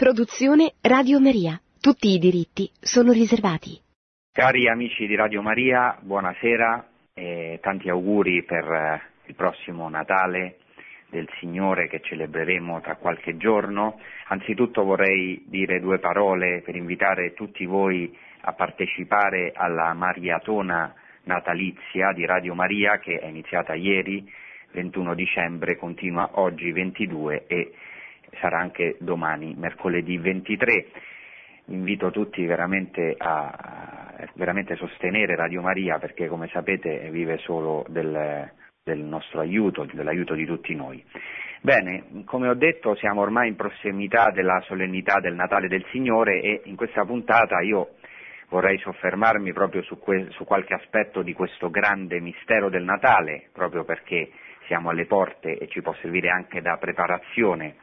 Produzione Radio Maria. Tutti i diritti sono riservati. Cari amici di Radio Maria, buonasera e tanti auguri per eh, il prossimo Natale del Signore che celebreremo tra qualche giorno. Anzitutto vorrei dire due parole per invitare tutti voi a partecipare alla Mariatona natalizia di Radio Maria che è iniziata ieri, 21 dicembre, continua oggi 22 e sarà anche domani, mercoledì 23. Invito tutti veramente a veramente sostenere Radio Maria perché come sapete vive solo del, del nostro aiuto, dell'aiuto di tutti noi. Bene, come ho detto siamo ormai in prossimità della solennità del Natale del Signore e in questa puntata io vorrei soffermarmi proprio su, que- su, qualche aspetto di questo grande mistero del Natale, proprio perché siamo alle porte e ci può servire anche da preparazione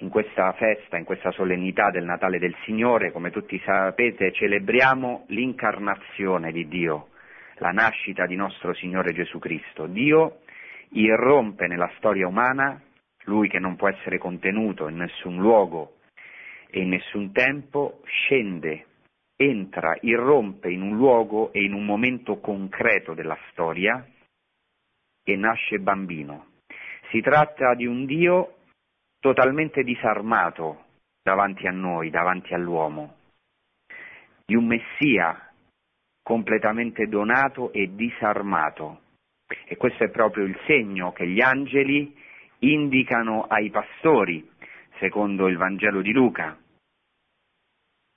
in questa festa, in questa solennità del Natale del Signore, come tutti sapete, celebriamo l'incarnazione di Dio, la nascita di nostro Signore Gesù Cristo. Dio irrompe nella storia umana, Lui che non può essere contenuto in nessun luogo e in nessun tempo, scende, entra, irrompe in un luogo e in un momento concreto della storia e nasce bambino. Si tratta di un Dio totalmente disarmato davanti a noi, davanti all'uomo, di un Messia completamente donato e disarmato. E questo è proprio il segno che gli angeli indicano ai pastori, secondo il Vangelo di Luca.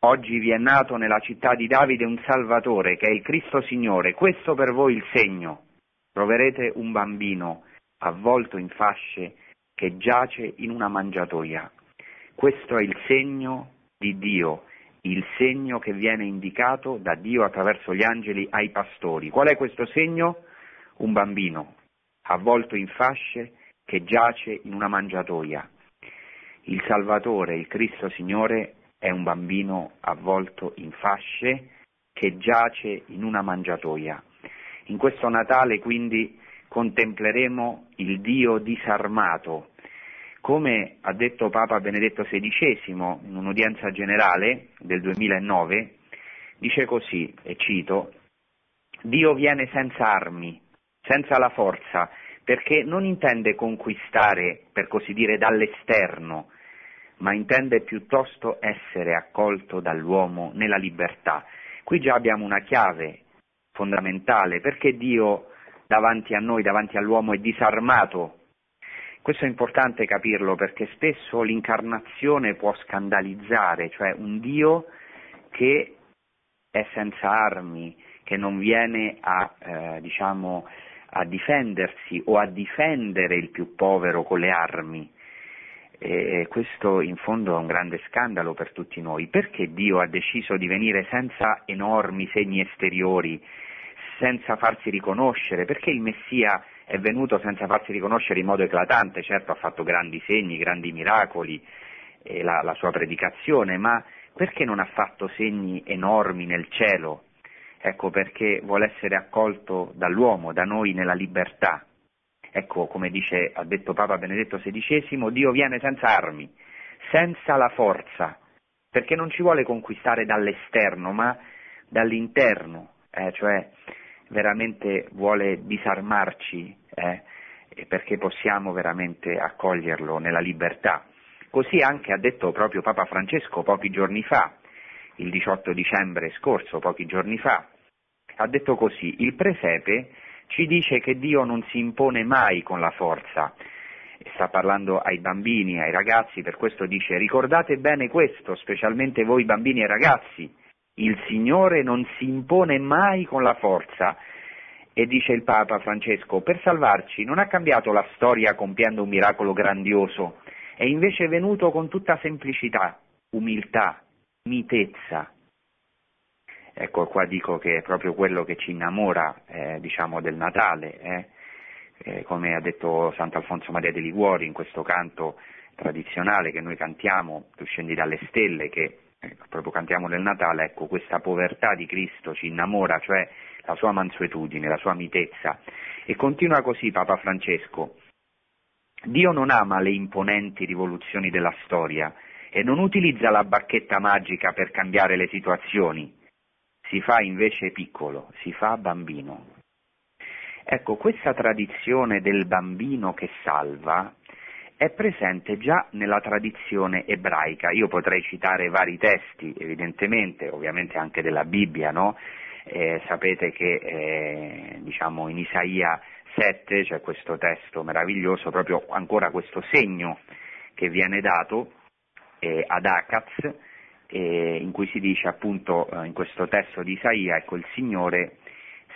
Oggi vi è nato nella città di Davide un Salvatore, che è il Cristo Signore. Questo per voi il segno. Troverete un bambino avvolto in fasce che giace in una mangiatoia. Questo è il segno di Dio, il segno che viene indicato da Dio attraverso gli angeli ai pastori. Qual è questo segno? Un bambino avvolto in fasce che giace in una mangiatoia. Il Salvatore, il Cristo Signore, è un bambino avvolto in fasce che giace in una mangiatoia. In questo Natale quindi contempleremo il Dio disarmato. Come ha detto Papa Benedetto XVI in un'udienza generale del 2009, dice così, e cito, Dio viene senza armi, senza la forza, perché non intende conquistare, per così dire, dall'esterno, ma intende piuttosto essere accolto dall'uomo nella libertà. Qui già abbiamo una chiave fondamentale, perché Dio davanti a noi, davanti all'uomo, è disarmato. Questo è importante capirlo perché spesso l'incarnazione può scandalizzare, cioè un Dio che è senza armi, che non viene a, eh, diciamo, a difendersi o a difendere il più povero con le armi. E questo in fondo è un grande scandalo per tutti noi. Perché Dio ha deciso di venire senza enormi segni esteriori, senza farsi riconoscere, perché il Messia è venuto senza farsi riconoscere in modo eclatante, certo ha fatto grandi segni, grandi miracoli, eh, la, la sua predicazione, ma perché non ha fatto segni enormi nel cielo? Ecco perché vuole essere accolto dall'uomo, da noi nella libertà. Ecco, come dice, ha detto Papa Benedetto XVI, Dio viene senza armi, senza la forza, perché non ci vuole conquistare dall'esterno, ma dall'interno, eh, cioè veramente vuole disarmarci eh, perché possiamo veramente accoglierlo nella libertà. Così anche ha detto proprio Papa Francesco pochi giorni fa, il 18 dicembre scorso, pochi giorni fa, ha detto così, il presepe ci dice che Dio non si impone mai con la forza, sta parlando ai bambini, ai ragazzi, per questo dice ricordate bene questo, specialmente voi bambini e ragazzi, il Signore non si impone mai con la forza. E dice il Papa Francesco, per salvarci non ha cambiato la storia compiendo un miracolo grandioso, è invece venuto con tutta semplicità, umiltà, mitezza. Ecco qua dico che è proprio quello che ci innamora eh, diciamo, del Natale, eh? Eh, come ha detto Sant'Alfonso Maria de Liguori in questo canto tradizionale che noi cantiamo, Tu scendi dalle stelle, che ecco, proprio cantiamo nel Natale, ecco, questa povertà di Cristo ci innamora, cioè la sua mansuetudine, la sua mitezza. E continua così Papa Francesco. Dio non ama le imponenti rivoluzioni della storia, e non utilizza la bacchetta magica per cambiare le situazioni, si fa invece piccolo, si fa bambino. Ecco, questa tradizione del bambino che salva è presente già nella tradizione ebraica. Io potrei citare vari testi, evidentemente, ovviamente anche della Bibbia, no? eh, sapete che eh, diciamo in Isaia 7 c'è questo testo meraviglioso, proprio ancora questo segno che viene dato eh, ad Acaz, eh, in cui si dice appunto eh, in questo testo di Isaia, ecco il Signore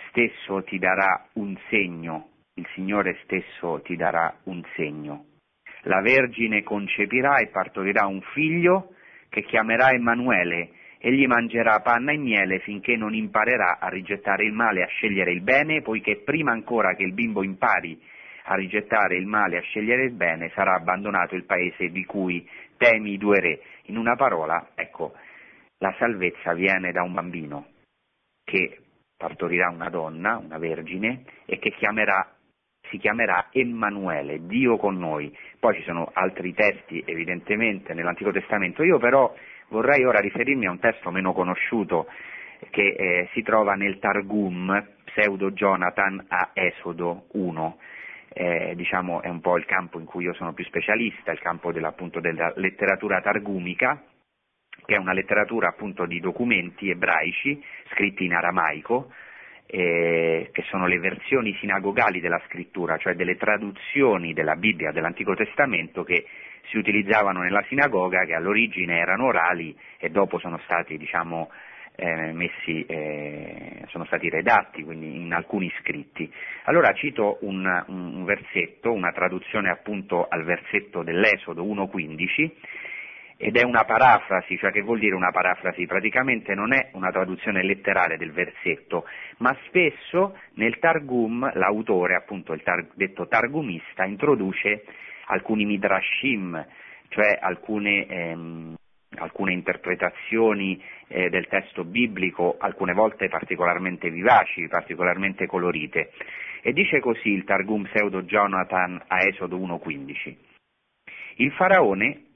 stesso ti darà un segno, il Signore stesso ti darà un segno. La Vergine concepirà e partorirà un figlio che chiamerà Emanuele, egli mangerà panna e miele finché non imparerà a rigettare il male e a scegliere il bene, poiché prima ancora che il bimbo impari a rigettare il male e a scegliere il bene, sarà abbandonato il paese di cui temi i due re. In una parola, ecco, la salvezza viene da un bambino che partorirà una donna, una vergine, e che chiamerà, si chiamerà Emanuele, Dio con noi. Poi ci sono altri testi, evidentemente, nell'Antico Testamento. Io però Vorrei ora riferirmi a un testo meno conosciuto che eh, si trova nel Targum, pseudo Jonathan a Esodo 1. Eh, diciamo è un po' il campo in cui io sono più specialista, il campo appunto, della letteratura targumica, che è una letteratura appunto di documenti ebraici scritti in aramaico, eh, che sono le versioni sinagogali della scrittura, cioè delle traduzioni della Bibbia dell'Antico Testamento che si utilizzavano nella sinagoga che all'origine erano orali e dopo sono stati, diciamo, eh, messi, eh, sono stati redatti, quindi in alcuni scritti. Allora cito un, un versetto, una traduzione appunto al versetto dell'Esodo 1.15, ed è una parafrasi, cioè che vuol dire una parafrasi? Praticamente non è una traduzione letterale del versetto, ma spesso nel Targum l'autore, appunto il tar- detto targumista, introduce alcuni midrashim, cioè alcune, ehm, alcune interpretazioni eh, del testo biblico, alcune volte particolarmente vivaci, particolarmente colorite. E dice così il Targum pseudo Jonathan a Esodo 1.15. Il faraone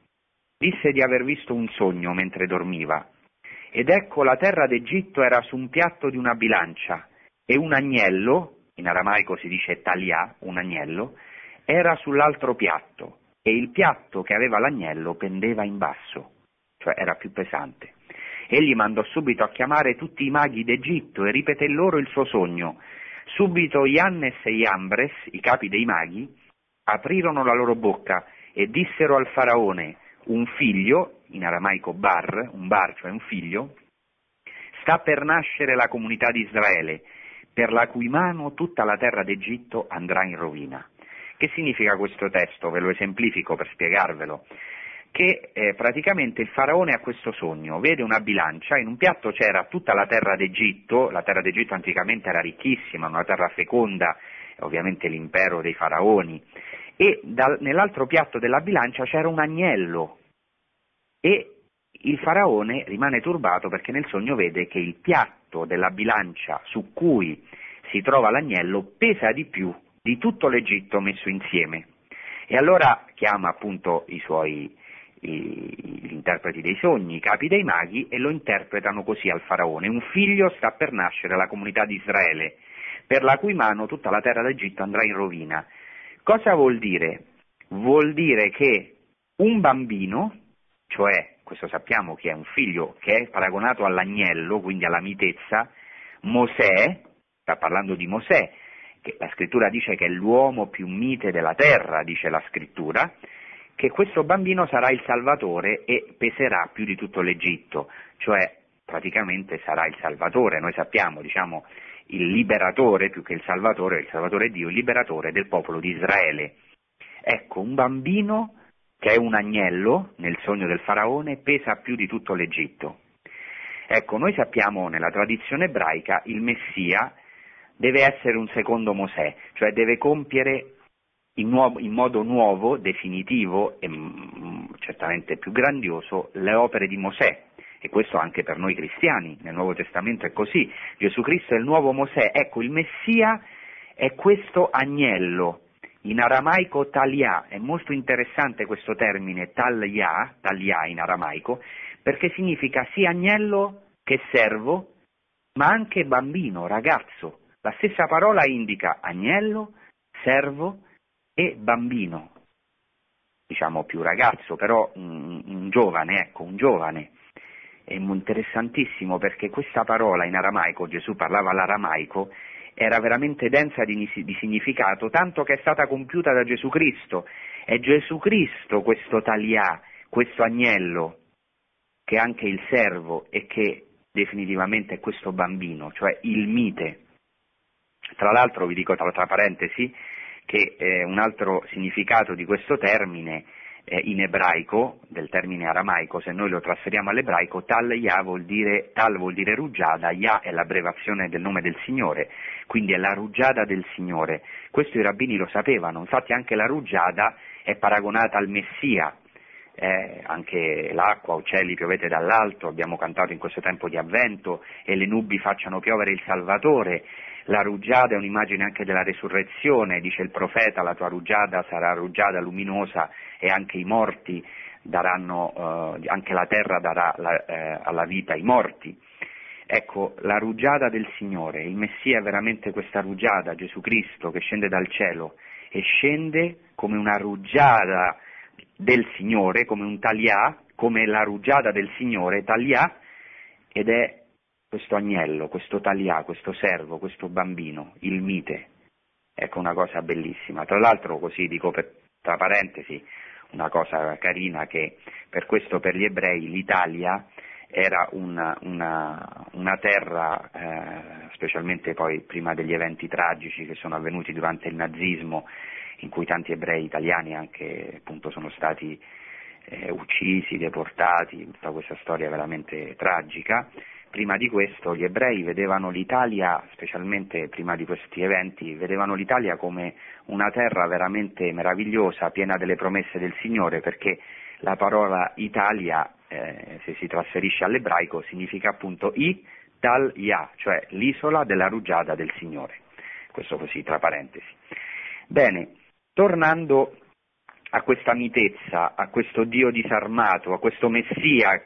disse di aver visto un sogno mentre dormiva, ed ecco la terra d'Egitto era su un piatto di una bilancia, e un agnello, in aramaico si dice talia, un agnello, era sull'altro piatto e il piatto che aveva l'agnello pendeva in basso, cioè era più pesante. Egli mandò subito a chiamare tutti i maghi d'Egitto e ripeté loro il suo sogno. Subito Iannes e Iambres, i capi dei maghi, aprirono la loro bocca e dissero al faraone, un figlio, in aramaico bar, un bar cioè un figlio, sta per nascere la comunità di Israele, per la cui mano tutta la terra d'Egitto andrà in rovina. Che significa questo testo? Ve lo esemplifico per spiegarvelo. Che eh, praticamente il faraone ha questo sogno, vede una bilancia, in un piatto c'era tutta la terra d'Egitto, la terra d'Egitto anticamente era ricchissima, una terra feconda, ovviamente l'impero dei faraoni, e dal, nell'altro piatto della bilancia c'era un agnello e il faraone rimane turbato perché nel sogno vede che il piatto della bilancia su cui si trova l'agnello pesa di più di tutto l'Egitto messo insieme. E allora chiama appunto i suoi i, gli interpreti dei sogni, i capi dei maghi, e lo interpretano così al faraone. Un figlio sta per nascere alla comunità di Israele, per la cui mano tutta la terra d'Egitto andrà in rovina. Cosa vuol dire? Vuol dire che un bambino, cioè questo sappiamo che è un figlio che è paragonato all'agnello, quindi alla mitezza, Mosè, sta parlando di Mosè, che la scrittura dice che è l'uomo più mite della terra, dice la scrittura, che questo bambino sarà il Salvatore e peserà più di tutto l'Egitto, cioè praticamente sarà il Salvatore, noi sappiamo, diciamo, il liberatore più che il Salvatore, il Salvatore è Dio, il liberatore del popolo di Israele. Ecco, un bambino che è un agnello nel sogno del faraone pesa più di tutto l'Egitto. Ecco, noi sappiamo nella tradizione ebraica il Messia deve essere un secondo Mosè, cioè deve compiere in, nuovo, in modo nuovo, definitivo e mm, certamente più grandioso le opere di Mosè. E questo anche per noi cristiani, nel Nuovo Testamento è così. Gesù Cristo è il nuovo Mosè, ecco il Messia è questo agnello in aramaico talia, è molto interessante questo termine talia, talia in aramaico, perché significa sia agnello che servo, ma anche bambino, ragazzo. La stessa parola indica agnello, servo e bambino, diciamo più ragazzo, però un, un giovane, ecco, un giovane. È interessantissimo perché questa parola in aramaico, Gesù parlava l'aramaico, era veramente densa di, di, significato, tanto che è stata compiuta da Gesù Cristo. È Gesù Cristo questo taglià, questo agnello, che è anche il servo e che definitivamente è questo bambino, cioè il mite. Tra l'altro vi dico tra, tra parentesi che eh, un altro significato di questo termine eh, in ebraico, del termine aramaico, se noi lo trasferiamo all'ebraico, tal ya vuol dire, tal vuol dire rugiada, ya è l'abbrevazione del nome del Signore, quindi è la rugiada del Signore. Questo i rabbini lo sapevano, infatti anche la rugiada è paragonata al Messia, eh, anche l'acqua, uccelli piovete dall'alto, abbiamo cantato in questo tempo di avvento e le nubi facciano piovere il Salvatore, la rugiada è un'immagine anche della resurrezione, dice il profeta, la tua rugiada sarà rugiada luminosa e anche i morti daranno, eh, anche la terra darà la, eh, alla vita i morti. Ecco, la rugiada del Signore, il Messia è veramente questa rugiada, Gesù Cristo che scende dal cielo e scende come una rugiada del Signore, come un taglià, come la rugiada del Signore, taglià, ed è questo agnello, questo taglià, questo servo, questo bambino, il mite. Ecco una cosa bellissima. Tra l'altro, così dico per, tra parentesi, una cosa carina che per questo per gli ebrei l'Italia era una, una, una terra, eh, specialmente poi prima degli eventi tragici che sono avvenuti durante il nazismo, in cui tanti ebrei italiani anche appunto sono stati eh, uccisi, deportati, tutta questa storia veramente tragica, prima di questo gli ebrei vedevano l'Italia, specialmente prima di questi eventi, vedevano l'Italia come una terra veramente meravigliosa, piena delle promesse del Signore, perché la parola Italia, eh, se si trasferisce all'ebraico, significa appunto I Tal Ya, cioè l'isola della rugiada del Signore. Questo così tra parentesi. Bene, tornando a questa mitezza, a questo Dio disarmato, a questo Messia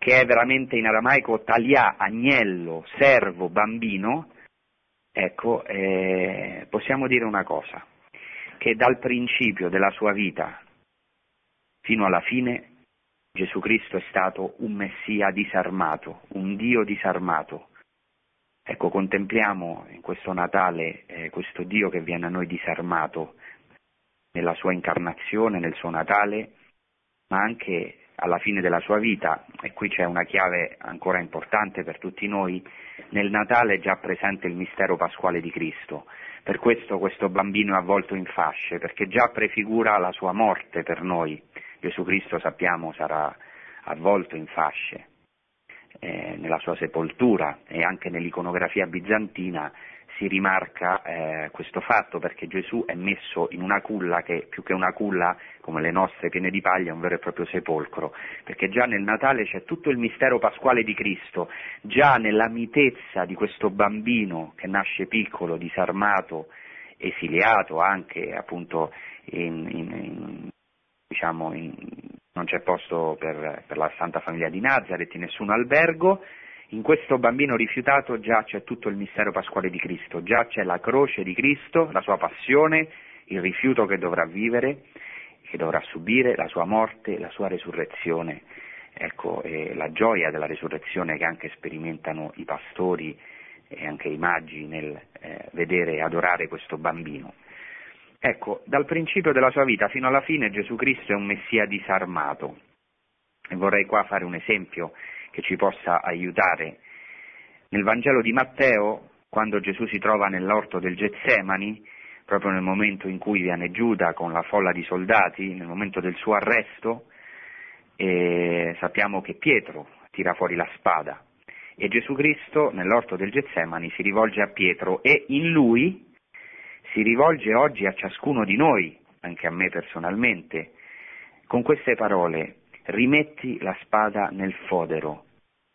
che è veramente in aramaico talia, agnello, servo, bambino, ecco, eh, possiamo dire una cosa, che dal principio della sua vita fino alla fine Gesù Cristo è stato un Messia disarmato, un Dio disarmato. Ecco, contempliamo in questo Natale eh, questo Dio che viene a noi disarmato nella sua incarnazione, nel suo Natale, ma anche alla fine della sua vita, e qui c'è una chiave ancora importante per tutti noi, nel Natale è già presente il mistero pasquale di Cristo. Per questo questo bambino è avvolto in fasce, perché già prefigura la sua morte per noi. Gesù Cristo sappiamo sarà avvolto in fasce. Eh, nella sua sepoltura e anche nell'iconografia bizantina si rimarca eh, questo fatto perché Gesù è messo in una culla che più che una culla come le nostre piene di paglia è un vero e proprio sepolcro, perché già nel Natale c'è tutto il mistero pasquale di Cristo, già nella mitezza di questo bambino che nasce piccolo, disarmato, esiliato anche appunto in, in, in, diciamo non c'è posto per, per la Santa Famiglia di Nazareth in nessun albergo, in questo bambino rifiutato già c'è tutto il mistero pasquale di Cristo, già c'è la croce di Cristo, la sua passione, il rifiuto che dovrà vivere, che dovrà subire, la sua morte, la sua resurrezione. Ecco, e la gioia della resurrezione che anche sperimentano i pastori e anche i maggi nel eh, vedere e adorare questo bambino. Ecco, dal principio della sua vita fino alla fine Gesù Cristo è un Messia disarmato. E vorrei qua fare un esempio che ci possa aiutare. Nel Vangelo di Matteo, quando Gesù si trova nell'orto del Getsemani, proprio nel momento in cui viene Giuda con la folla di soldati, nel momento del suo arresto, sappiamo che Pietro tira fuori la spada e Gesù Cristo nell'orto del Getsemani si rivolge a Pietro e in lui si rivolge oggi a ciascuno di noi, anche a me personalmente, con queste parole, rimetti la spada nel fodero,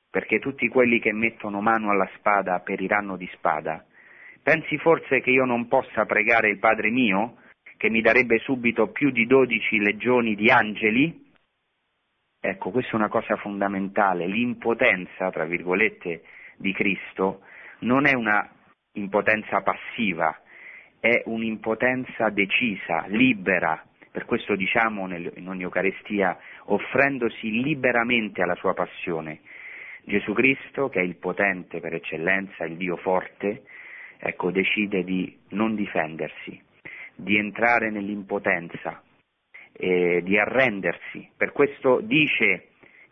perché tutti quelli che mettono mano alla spada periranno di spada. Pensi forse che io non possa pregare il Padre mio che mi darebbe subito più di 12 legioni di angeli, ecco, questa è una cosa fondamentale, l'impotenza, tra virgolette, di Cristo non è una impotenza passiva, è un'impotenza decisa, libera, per questo diciamo in ogni Eucaristia, offrendosi liberamente alla sua passione. Gesù Cristo, che è il potente per eccellenza, il Dio forte, ecco, decide di non difendersi, di entrare nell'impotenza, eh, di arrendersi. Per questo dice,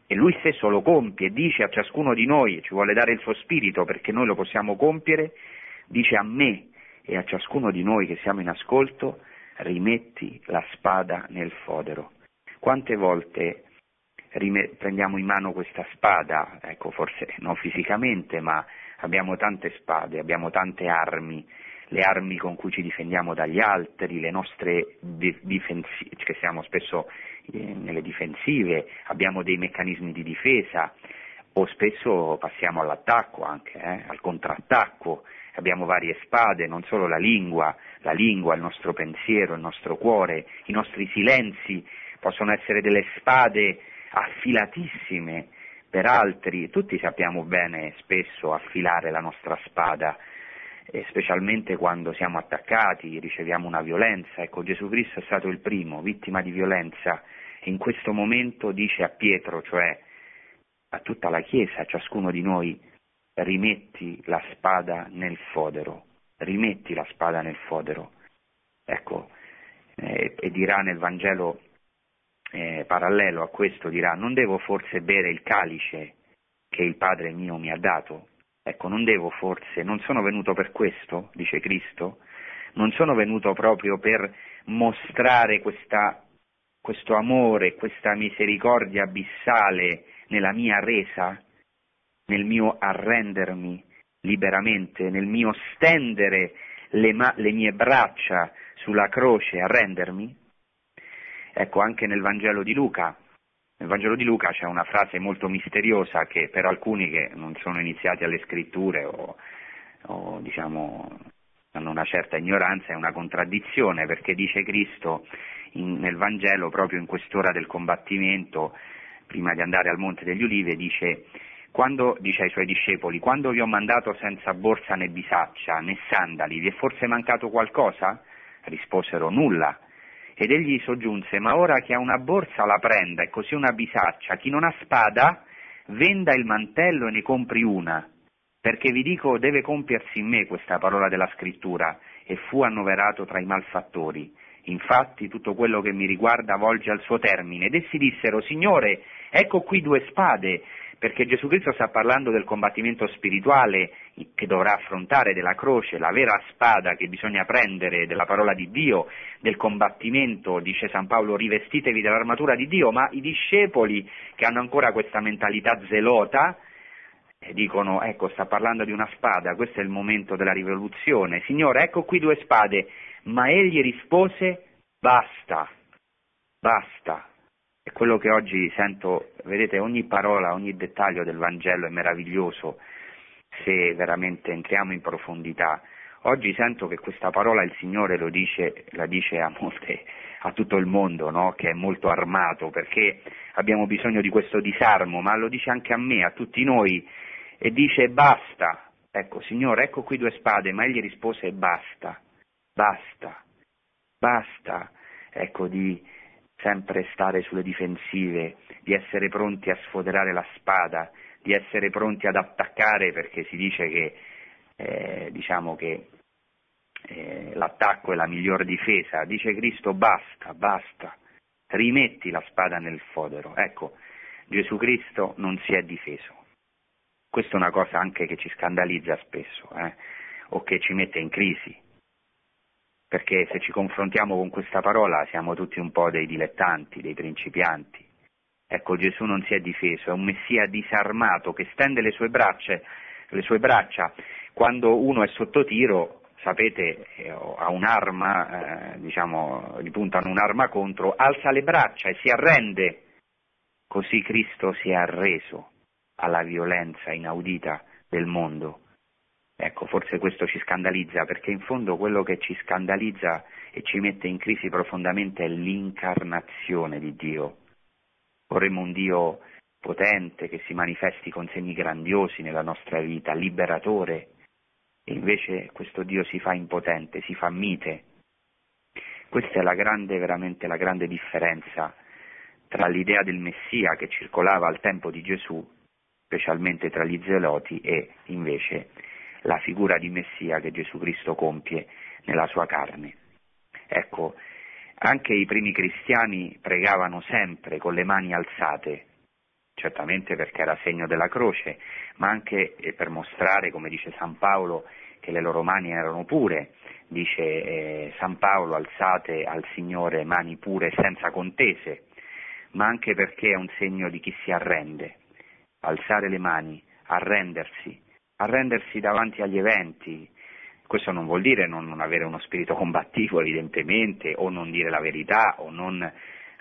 e lui stesso lo compie, dice a ciascuno di noi, ci vuole dare il suo spirito perché noi lo possiamo compiere, dice a me e a ciascuno di noi che siamo in ascolto, rimetti la spada nel fodero. Quante volte prendiamo in mano questa spada, ecco, forse non fisicamente, ma abbiamo tante spade, abbiamo tante armi, le armi con cui ci difendiamo dagli altri, le nostre difensive, che siamo spesso eh, nelle difensive, abbiamo dei meccanismi di difesa o spesso passiamo all'attacco anche, eh, al contrattacco, abbiamo varie spade, non solo la lingua, la lingua, il nostro pensiero, il nostro cuore, i nostri silenzi. Possono essere delle spade affilatissime per altri, tutti sappiamo bene spesso affilare la nostra spada, specialmente quando siamo attaccati, riceviamo una violenza. Ecco, Gesù Cristo è stato il primo, vittima di violenza, e in questo momento dice a Pietro, cioè a tutta la Chiesa, a ciascuno di noi, rimetti la spada nel fodero, rimetti la spada nel fodero. Ecco, eh, e dirà nel Vangelo eh, parallelo a questo, dirà, non devo forse bere il calice che il Padre mio mi ha dato? Ecco, non devo forse, non sono venuto per questo, dice Cristo, non sono venuto proprio per mostrare questa, questo amore, questa misericordia abissale nella mia resa, nel mio arrendermi liberamente, nel mio stendere le, ma- le mie braccia sulla croce, arrendermi? Ecco, anche nel Vangelo di Luca, nel Vangelo di Luca c'è una frase molto misteriosa che per alcuni che non sono iniziati alle scritture o, o diciamo hanno una certa ignoranza è una contraddizione perché dice Cristo in, nel Vangelo proprio in quest'ora del combattimento prima di andare al Monte degli Ulive dice quando dice ai suoi discepoli, quando vi ho mandato senza borsa né bisaccia né sandali, vi è forse mancato qualcosa? Risposero nulla. Ed egli soggiunse, ma ora chi ha una borsa la prenda e così una bisaccia, chi non ha spada venda il mantello e ne compri una, perché vi dico deve compiersi in me questa parola della scrittura, e fu annoverato tra i malfattori. Infatti tutto quello che mi riguarda volge al suo termine. Ed essi dissero, Signore, ecco qui due spade, perché Gesù Cristo sta parlando del combattimento spirituale che dovrà affrontare, della croce, la vera spada che bisogna prendere della parola di Dio, del combattimento, dice San Paolo, rivestitevi dell'armatura di Dio, ma i discepoli che hanno ancora questa mentalità zelota, eh, dicono, ecco, sta parlando di una spada, questo è il momento della rivoluzione. Signore, ecco qui due spade, ma egli rispose, basta, basta, è quello che oggi sento, vedete, ogni parola, ogni dettaglio del Vangelo è meraviglioso se veramente entriamo in profondità. Oggi sento che questa parola il Signore dice, la dice a, molte, a tutto il mondo, no? che è molto armato, perché abbiamo bisogno di questo disarmo, ma lo dice anche a me, a tutti noi, e dice basta. Ecco, Signore, ecco qui due spade, ma egli rispose basta, basta, basta, ecco, di, sempre stare sulle difensive, di essere pronti a sfoderare la spada, di essere pronti ad attaccare perché si dice che, eh, diciamo che eh, l'attacco è la miglior difesa. Dice Cristo basta, basta, rimetti la spada nel fodero. Ecco, Gesù Cristo non si è difeso. Questa è una cosa anche che ci scandalizza spesso eh, o che ci mette in crisi perché se ci confrontiamo con questa parola siamo tutti un po' dei dilettanti, dei principianti. Ecco, Gesù non si è difeso, è un Messia disarmato che stende le sue braccia, le sue braccia. quando uno è sotto tiro, sapete, eh, ha un'arma, eh, diciamo, gli puntano un'arma contro, alza le braccia e si arrende. Così Cristo si è arreso alla violenza inaudita del mondo Ecco, forse questo ci scandalizza perché in fondo quello che ci scandalizza e ci mette in crisi profondamente è l'incarnazione di Dio. Vorremmo un Dio potente che si manifesti con segni grandiosi nella nostra vita, liberatore, e invece questo Dio si fa impotente, si fa mite. Questa è la grande, veramente la grande differenza tra l'idea del Messia che circolava al tempo di Gesù, specialmente tra gli zeloti, e invece la figura di Messia che Gesù Cristo compie nella sua carne. Ecco, anche i primi cristiani pregavano sempre con le mani alzate, certamente perché era segno della croce, ma anche eh, per mostrare, come dice San Paolo, che le loro mani erano pure. Dice eh, San Paolo, alzate al Signore mani pure senza contese, ma anche perché è un segno di chi si arrende. Alzare le mani, arrendersi, arrendersi davanti agli eventi. Questo non vuol dire non, non avere uno spirito combattivo, evidentemente, o non dire la verità, o non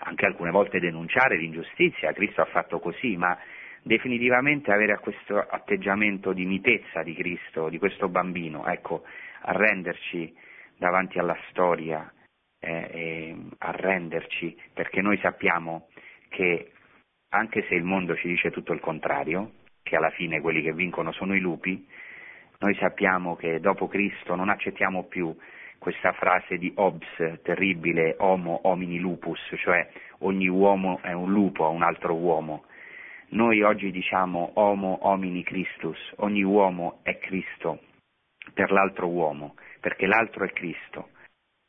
anche alcune volte denunciare l'ingiustizia. Cristo ha fatto così, ma definitivamente avere questo atteggiamento di mitezza di Cristo, di questo bambino, ecco, arrenderci davanti alla storia, eh, arrenderci, perché noi sappiamo che anche se il mondo ci dice tutto il contrario, che alla fine quelli che vincono sono i lupi, noi sappiamo che dopo Cristo non accettiamo più questa frase di Hobbes terribile, homo homini lupus, cioè ogni uomo è un lupo a un altro uomo. Noi oggi diciamo homo homini Christus, ogni uomo è Cristo per l'altro uomo, perché l'altro è Cristo.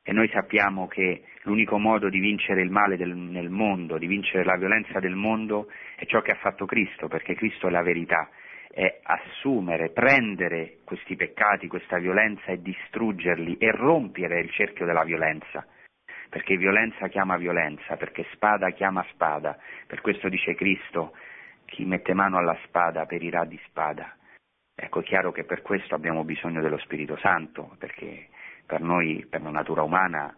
E noi sappiamo che l'unico modo di vincere il male del, nel mondo, di vincere la violenza del mondo, è ciò che ha fatto Cristo, perché Cristo è la verità, è assumere, prendere questi peccati, questa violenza e distruggerli e rompere il cerchio della violenza. Perché violenza chiama violenza, perché spada chiama spada. Per questo dice Cristo, chi mette mano alla spada perirà di spada. Ecco, è chiaro che per questo abbiamo bisogno dello Spirito Santo, perché per noi, per la natura umana,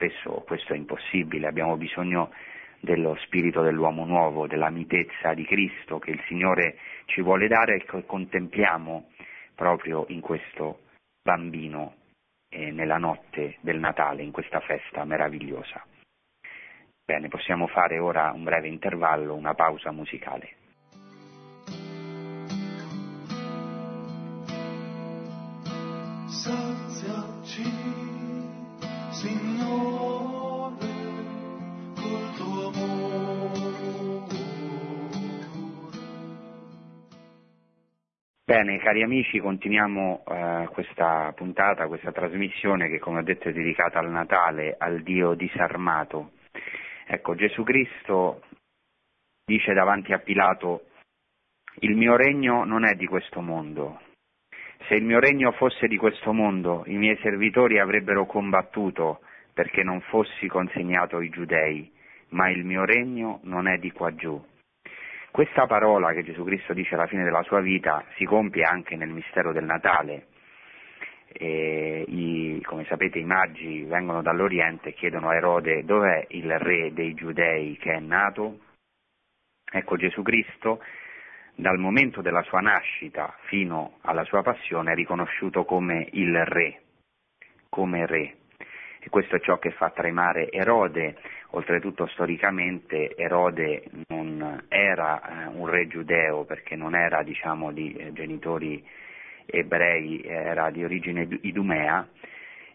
spesso questo è impossibile, abbiamo bisogno dello spirito dell'uomo nuovo, della mitezza di Cristo che il Signore ci vuole dare e che contempliamo proprio in questo bambino eh, nella notte del Natale, in questa festa meravigliosa. Bene, possiamo fare ora un breve intervallo, una pausa musicale. Bene, cari amici, continuiamo eh, questa puntata, questa trasmissione che come ho detto è dedicata al Natale, al Dio disarmato. Ecco, Gesù Cristo dice davanti a Pilato, il mio regno non è di questo mondo, se il mio regno fosse di questo mondo, i miei servitori avrebbero combattuto perché non fossi consegnato ai giudei, ma il mio regno non è di qua giù. Questa parola che Gesù Cristo dice alla fine della sua vita si compie anche nel mistero del Natale. I, come sapete i magi vengono dall'Oriente e chiedono a Erode dov'è il re dei giudei che è nato? Ecco Gesù Cristo dal momento della sua nascita fino alla sua passione è riconosciuto come il re, come re. E questo è ciò che fa tremare Erode, oltretutto storicamente Erode non era eh, un re giudeo perché non era diciamo, di eh, genitori ebrei, era di origine idumea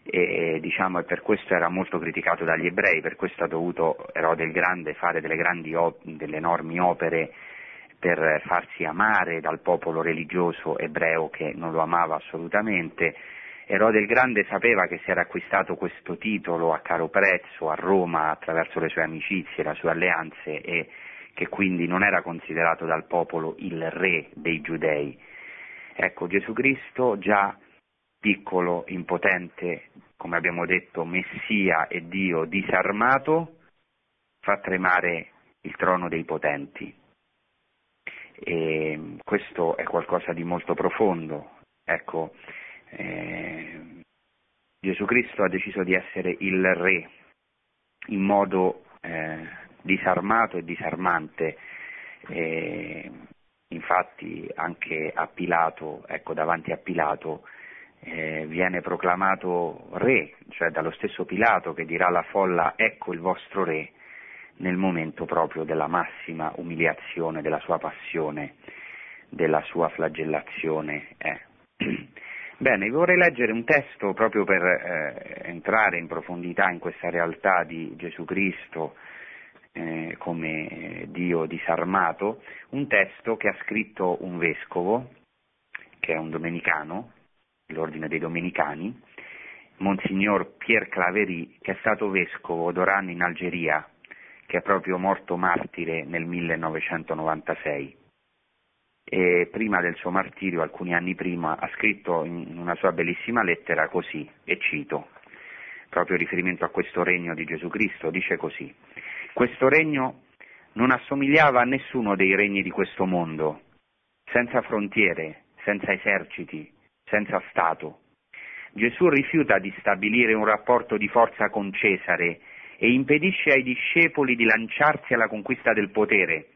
e diciamo, per questo era molto criticato dagli ebrei, per questo ha dovuto Erode il Grande fare delle, grandi, delle enormi opere per farsi amare dal popolo religioso ebreo che non lo amava assolutamente. Erode il Grande sapeva che si era acquistato questo titolo a caro prezzo a Roma attraverso le sue amicizie, le sue alleanze e che quindi non era considerato dal popolo il re dei giudei. Ecco, Gesù Cristo già piccolo, impotente, come abbiamo detto, Messia e Dio disarmato, fa tremare il trono dei potenti. E questo è qualcosa di molto profondo. Ecco, eh, Gesù Cristo ha deciso di essere il Re in modo eh, disarmato e disarmante. Eh, in infatti anche a Pilato, ecco, davanti a Pilato, eh, viene proclamato re, cioè dallo stesso Pilato che dirà alla folla ecco il vostro re, nel momento proprio della massima umiliazione, della sua passione, della sua flagellazione. Eh. Bene, vorrei leggere un testo proprio per eh, entrare in profondità in questa realtà di Gesù Cristo eh, come Dio disarmato, un testo che ha scritto un vescovo, che è un domenicano, l'ordine dei domenicani, Monsignor Pierre Claverie, che è stato vescovo d'Oran in Algeria, che è proprio morto martire nel 1996 e prima del suo martirio, alcuni anni prima, ha scritto in una sua bellissima lettera così, e cito, proprio riferimento a questo regno di Gesù Cristo, dice così, questo regno non assomigliava a nessuno dei regni di questo mondo, senza frontiere, senza eserciti, senza Stato. Gesù rifiuta di stabilire un rapporto di forza con Cesare e impedisce ai discepoli di lanciarsi alla conquista del potere,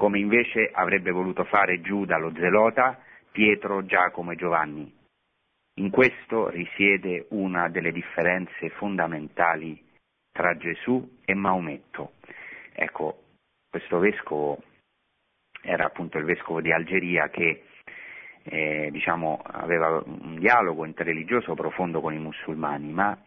come invece avrebbe voluto fare Giuda lo Zelota, Pietro, Giacomo e Giovanni. In questo risiede una delle differenze fondamentali tra Gesù e Maometto. Ecco, questo vescovo era appunto il vescovo di Algeria che eh, diciamo, aveva un dialogo interreligioso profondo con i musulmani, ma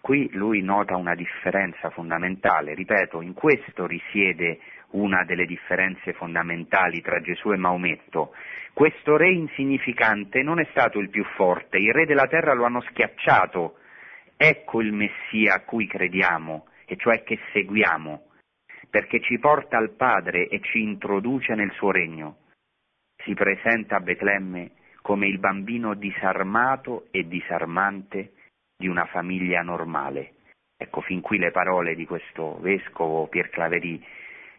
qui lui nota una differenza fondamentale, ripeto, in questo risiede una delle differenze fondamentali tra Gesù e Maometto. Questo re insignificante non è stato il più forte, i re della terra lo hanno schiacciato. Ecco il Messia a cui crediamo, e cioè che seguiamo, perché ci porta al Padre e ci introduce nel suo regno. Si presenta a Betlemme come il bambino disarmato e disarmante di una famiglia normale. Ecco fin qui le parole di questo vescovo Pier Claverie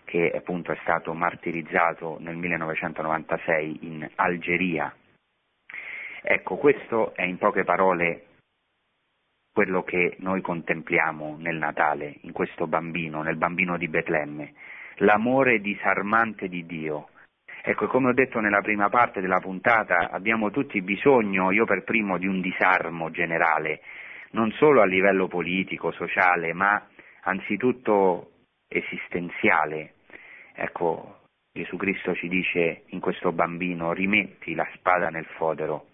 che appunto è stato martirizzato nel 1996 in Algeria. Ecco, questo è in poche parole quello che noi contempliamo nel Natale, in questo bambino, nel bambino di Betlemme, l'amore disarmante di Dio. Ecco, come ho detto nella prima parte della puntata, abbiamo tutti bisogno, io per primo, di un disarmo generale, non solo a livello politico, sociale, ma anzitutto esistenziale, Ecco, Gesù Cristo ci dice in questo bambino, rimetti la spada nel fodero,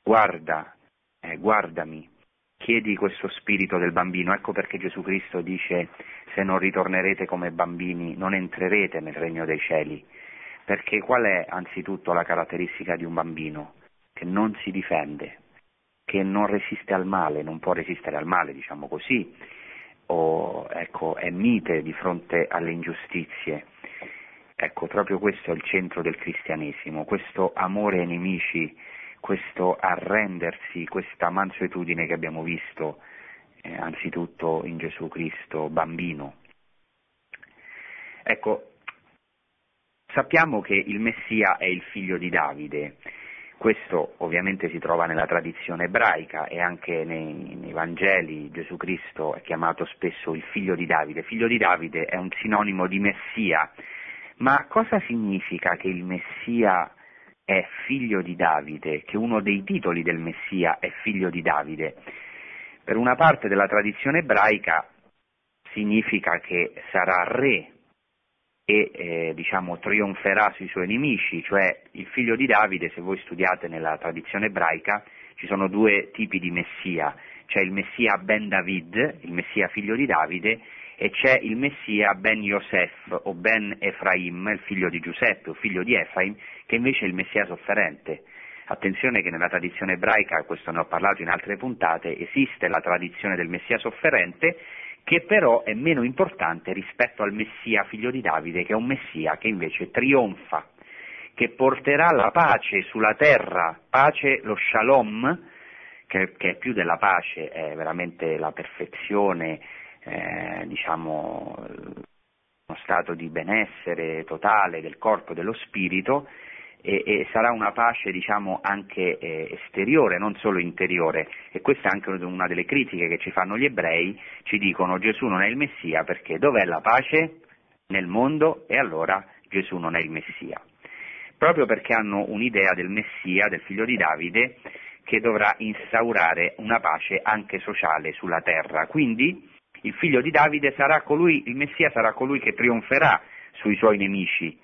guarda, eh, guardami, chiedi questo spirito del bambino. Ecco perché Gesù Cristo dice, se non ritornerete come bambini, non entrerete nel regno dei cieli. Perché qual è anzitutto la caratteristica di un bambino? Che non si difende, che non resiste al male, non può resistere al male, diciamo così, o ecco, è mite di fronte alle ingiustizie. Ecco, proprio questo è il centro del cristianesimo, questo amore ai nemici, questo arrendersi, questa mansuetudine che abbiamo visto eh, anzitutto in Gesù Cristo, bambino. Ecco, sappiamo che il Messia è il figlio di Davide, questo ovviamente si trova nella tradizione ebraica e anche nei, nei, Vangeli Gesù Cristo è chiamato spesso il figlio di Davide. Figlio di Davide è un sinonimo di Messia, ma cosa significa che il Messia è figlio di Davide, che uno dei titoli del Messia è figlio di Davide? Per una parte della tradizione ebraica significa che sarà re e eh, diciamo, trionferà sui suoi nemici, cioè il figlio di Davide, se voi studiate nella tradizione ebraica, ci sono due tipi di Messia, c'è il Messia Ben David, il Messia figlio di Davide, e c'è il Messia Ben Yosef o Ben Efraim, il figlio di Giuseppe o figlio di Efraim, che invece è il Messia sofferente. Attenzione che nella tradizione ebraica, questo ne ho parlato in altre puntate, esiste la tradizione del Messia sofferente che però è meno importante rispetto al Messia figlio di Davide, che è un Messia che invece trionfa, che porterà la pace sulla terra, pace, lo shalom, che, che è più della pace, è veramente la perfezione, eh, diciamo, uno stato di benessere totale del corpo e dello spirito, e, e sarà una pace diciamo, anche eh, esteriore, non solo interiore. E questa è anche una delle critiche che ci fanno gli ebrei, ci dicono Gesù non è il Messia perché dov'è la pace? Nel mondo e allora Gesù non è il Messia. proprio perché hanno un'idea del Messia, del figlio di Davide, che dovrà instaurare una pace anche sociale sulla terra. Quindi il figlio di Davide sarà colui, il Messia sarà colui che trionferà sui suoi nemici,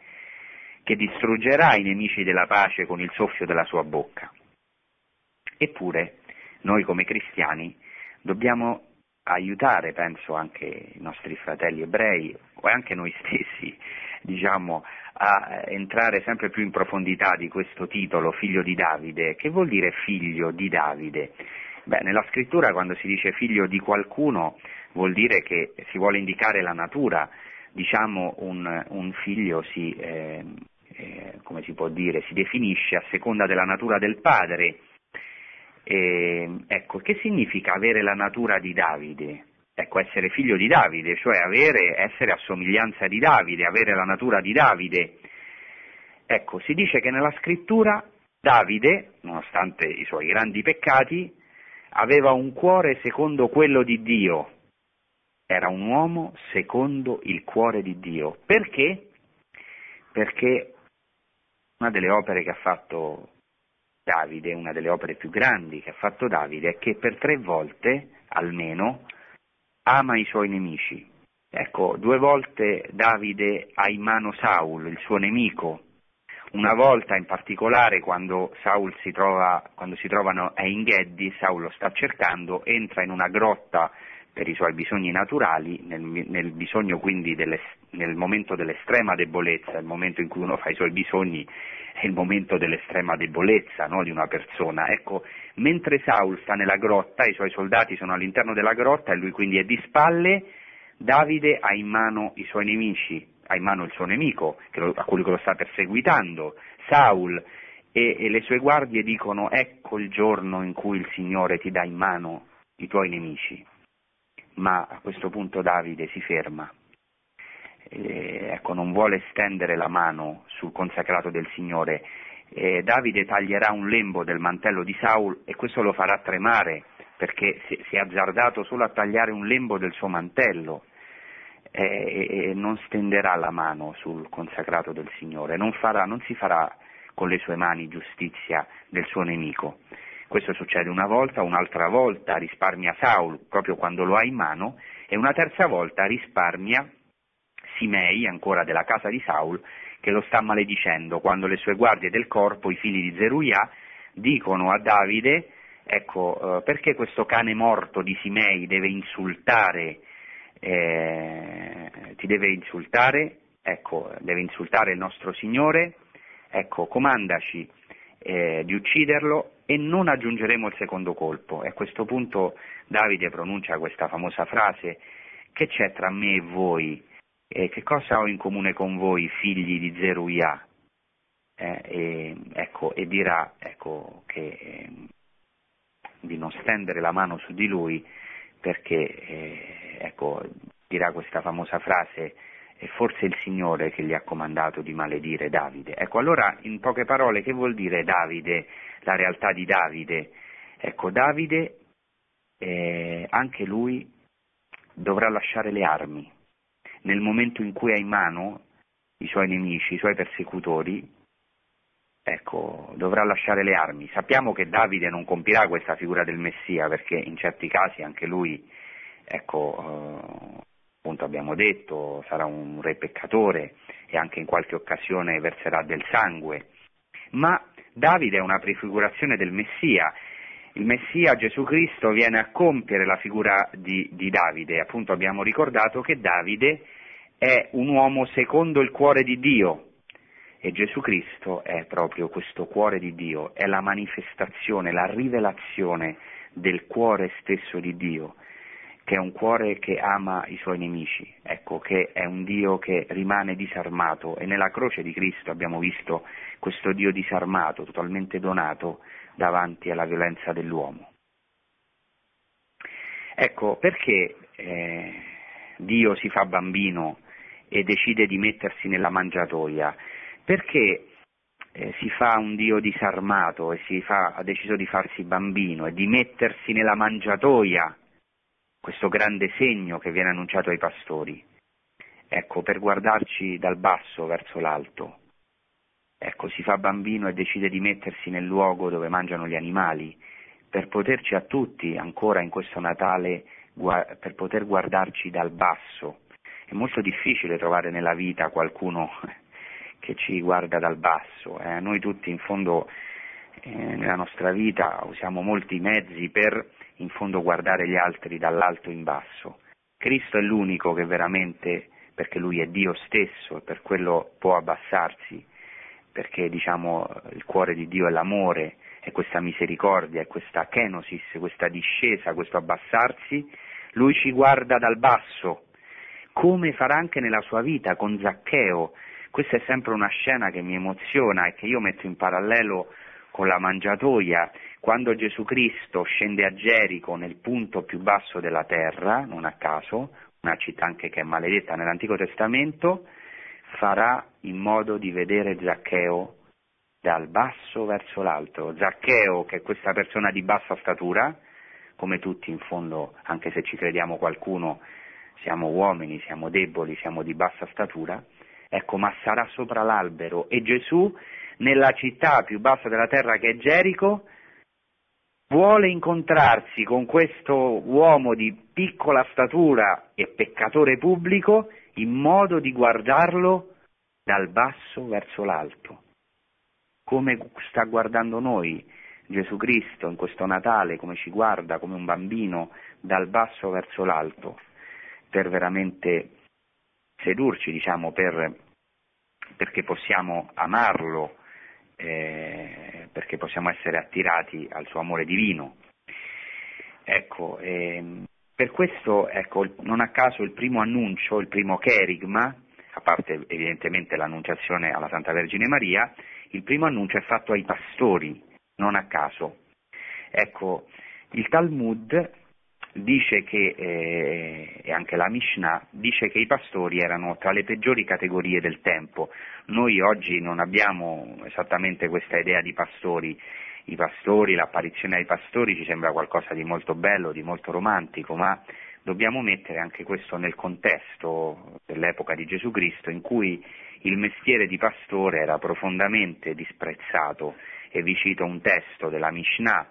che distruggerà i nemici della pace con il soffio della sua bocca. Eppure, noi come cristiani dobbiamo aiutare, penso, anche i nostri fratelli ebrei o anche noi stessi, diciamo, a entrare sempre più in profondità di questo titolo, figlio di Davide. Che vuol dire figlio di Davide? Beh, nella scrittura quando si dice figlio di qualcuno vuol dire che si vuole indicare la natura, diciamo un, un figlio si, eh, eh, come si può dire, si definisce a seconda della natura del padre. Eh, ecco, che significa avere la natura di Davide? Ecco, essere figlio di Davide, cioè avere, essere a somiglianza di Davide, avere la natura di Davide. Ecco, si dice che nella scrittura Davide, nonostante i suoi grandi peccati, aveva un cuore secondo quello di Dio, era un uomo secondo il cuore di Dio. Perché? Perché una delle opere che ha fatto Davide, una delle opere più grandi che ha fatto Davide, è che per tre volte almeno ama i suoi nemici. Ecco, due volte Davide ha in mano Saul, il suo nemico. Una volta in particolare quando Saul si trova, quando si trovano a Engedi, Saul lo sta cercando, entra in una grotta per i suoi bisogni naturali, nel, nel bisogno quindi delle, nel momento dell'estrema debolezza, il momento in cui uno fa i suoi bisogni è il momento dell'estrema debolezza no, di una persona. Ecco, mentre Saul sta nella grotta, i suoi soldati sono all'interno della grotta e lui quindi è di spalle, Davide ha in mano i suoi nemici, ha in mano il suo nemico, lo, a quello che lo sta perseguitando, Saul, e, e le sue guardie dicono ecco il giorno in cui il Signore ti dà in mano i tuoi nemici ma a questo punto Davide si ferma. Eh, ecco, non vuole stendere la mano sul consacrato del Signore. Eh, Davide taglierà un lembo del mantello di Saul e questo lo farà tremare perché si, si è azzardato solo a tagliare un lembo del suo mantello eh, e non stenderà la mano sul consacrato del Signore, non, farà, non si farà con le sue mani giustizia del suo nemico. Questo succede una volta, un'altra volta risparmia Saul proprio quando lo ha in mano e una terza volta risparmia Simei, ancora della casa di Saul, che lo sta maledicendo. Quando le sue guardie del corpo, i figli di Zeruia, dicono a Davide, ecco, eh, perché questo cane morto di Simei deve insultare, eh, ti deve insultare, ecco, deve insultare il nostro Signore, ecco, comandaci eh, di ucciderlo e non aggiungeremo il secondo colpo. E a questo punto Davide pronuncia questa famosa frase, che c'è tra me e voi? Eh, che cosa ho in comune con voi, figli di Zeruia? Eh, e, ecco, e, dirà ecco, che, eh, di non stendere la mano su di lui perché eh, ecco, dirà questa famosa frase è forse il Signore che gli ha comandato di maledire Davide. Ecco, allora in poche parole che vuol dire Davide, la realtà di Davide? Ecco, Davide, eh, anche lui dovrà lasciare le armi. Nel momento in cui ha in mano i suoi nemici, i suoi persecutori, ecco, dovrà lasciare le armi. Sappiamo che Davide non compirà questa figura del Messia perché in certi casi anche lui, ecco, eh, appunto abbiamo detto, sarà un re peccatore e anche in qualche occasione verserà del sangue. Ma Davide è una prefigurazione del Messia. Il Messia Gesù Cristo viene a compiere la figura di, di Davide. Appunto abbiamo ricordato che Davide è un uomo secondo il cuore di Dio, e Gesù Cristo è proprio questo cuore di Dio, è la manifestazione, la rivelazione del cuore stesso di Dio che è un cuore che ama i suoi nemici, ecco, che è un Dio che rimane disarmato e nella croce di Cristo abbiamo visto questo Dio disarmato, totalmente donato davanti alla violenza dell'uomo. Ecco, perché eh, Dio si fa bambino e decide di mettersi nella mangiatoia? Perché eh, si fa un Dio disarmato e fa, ha deciso di farsi bambino e di mettersi nella mangiatoia questo grande segno che viene annunciato ai pastori. Ecco, per guardarci dal basso verso l'alto. Ecco, si fa bambino e decide di mettersi nel luogo dove mangiano gli animali, per poterci a tutti ancora in questo Natale, per poter guardarci dal basso. È molto difficile trovare nella vita qualcuno che ci guarda dal basso. Eh. Noi tutti in fondo eh, nella nostra vita usiamo molti mezzi per in fondo guardare gli altri dall'alto in basso. Cristo è l'unico che veramente, perché Lui è Dio stesso e per quello può abbassarsi, perché diciamo il cuore di Dio è l'amore, è questa misericordia, è questa kenosis, questa discesa, questo abbassarsi, Lui ci guarda dal basso, come farà anche nella sua vita con Zaccheo. Questa è sempre una scena che mi emoziona e che io metto in parallelo con la mangiatoia, quando Gesù Cristo scende a Gerico nel punto più basso della terra, non a caso, una città anche che è maledetta nell'Antico Testamento, farà in modo di vedere Zaccheo dal basso verso l'alto. Zaccheo, che è questa persona di bassa statura, come tutti in fondo, anche se ci crediamo qualcuno, siamo uomini, siamo deboli, siamo di bassa statura, ecco, ma sarà sopra l'albero e Gesù nella città più bassa della terra che è Gerico, vuole incontrarsi con questo uomo di piccola statura e peccatore pubblico in modo di guardarlo dal basso verso l'alto. Come sta guardando noi Gesù Cristo in questo Natale, come ci guarda come un bambino dal basso verso l'alto, per veramente sedurci, diciamo, per, perché possiamo amarlo eh, perché possiamo essere attirati al suo amore divino. Ecco, ehm, per questo, ecco, non a caso il primo annuncio, il primo cherigma, a parte evidentemente l'annunciazione alla Santa Vergine Maria, il primo annuncio è fatto ai pastori, non a caso. Ecco, il Talmud dice che, eh, e anche la Mishnah, dice che i pastori erano tra le peggiori categorie del tempo. Noi oggi non abbiamo esattamente questa idea di pastori. I pastori, l'apparizione ai pastori ci sembra qualcosa di molto bello, di molto romantico, ma dobbiamo mettere anche questo nel contesto dell'epoca di Gesù Cristo in cui il mestiere di pastore era profondamente disprezzato e vi cito un testo della Mishnah.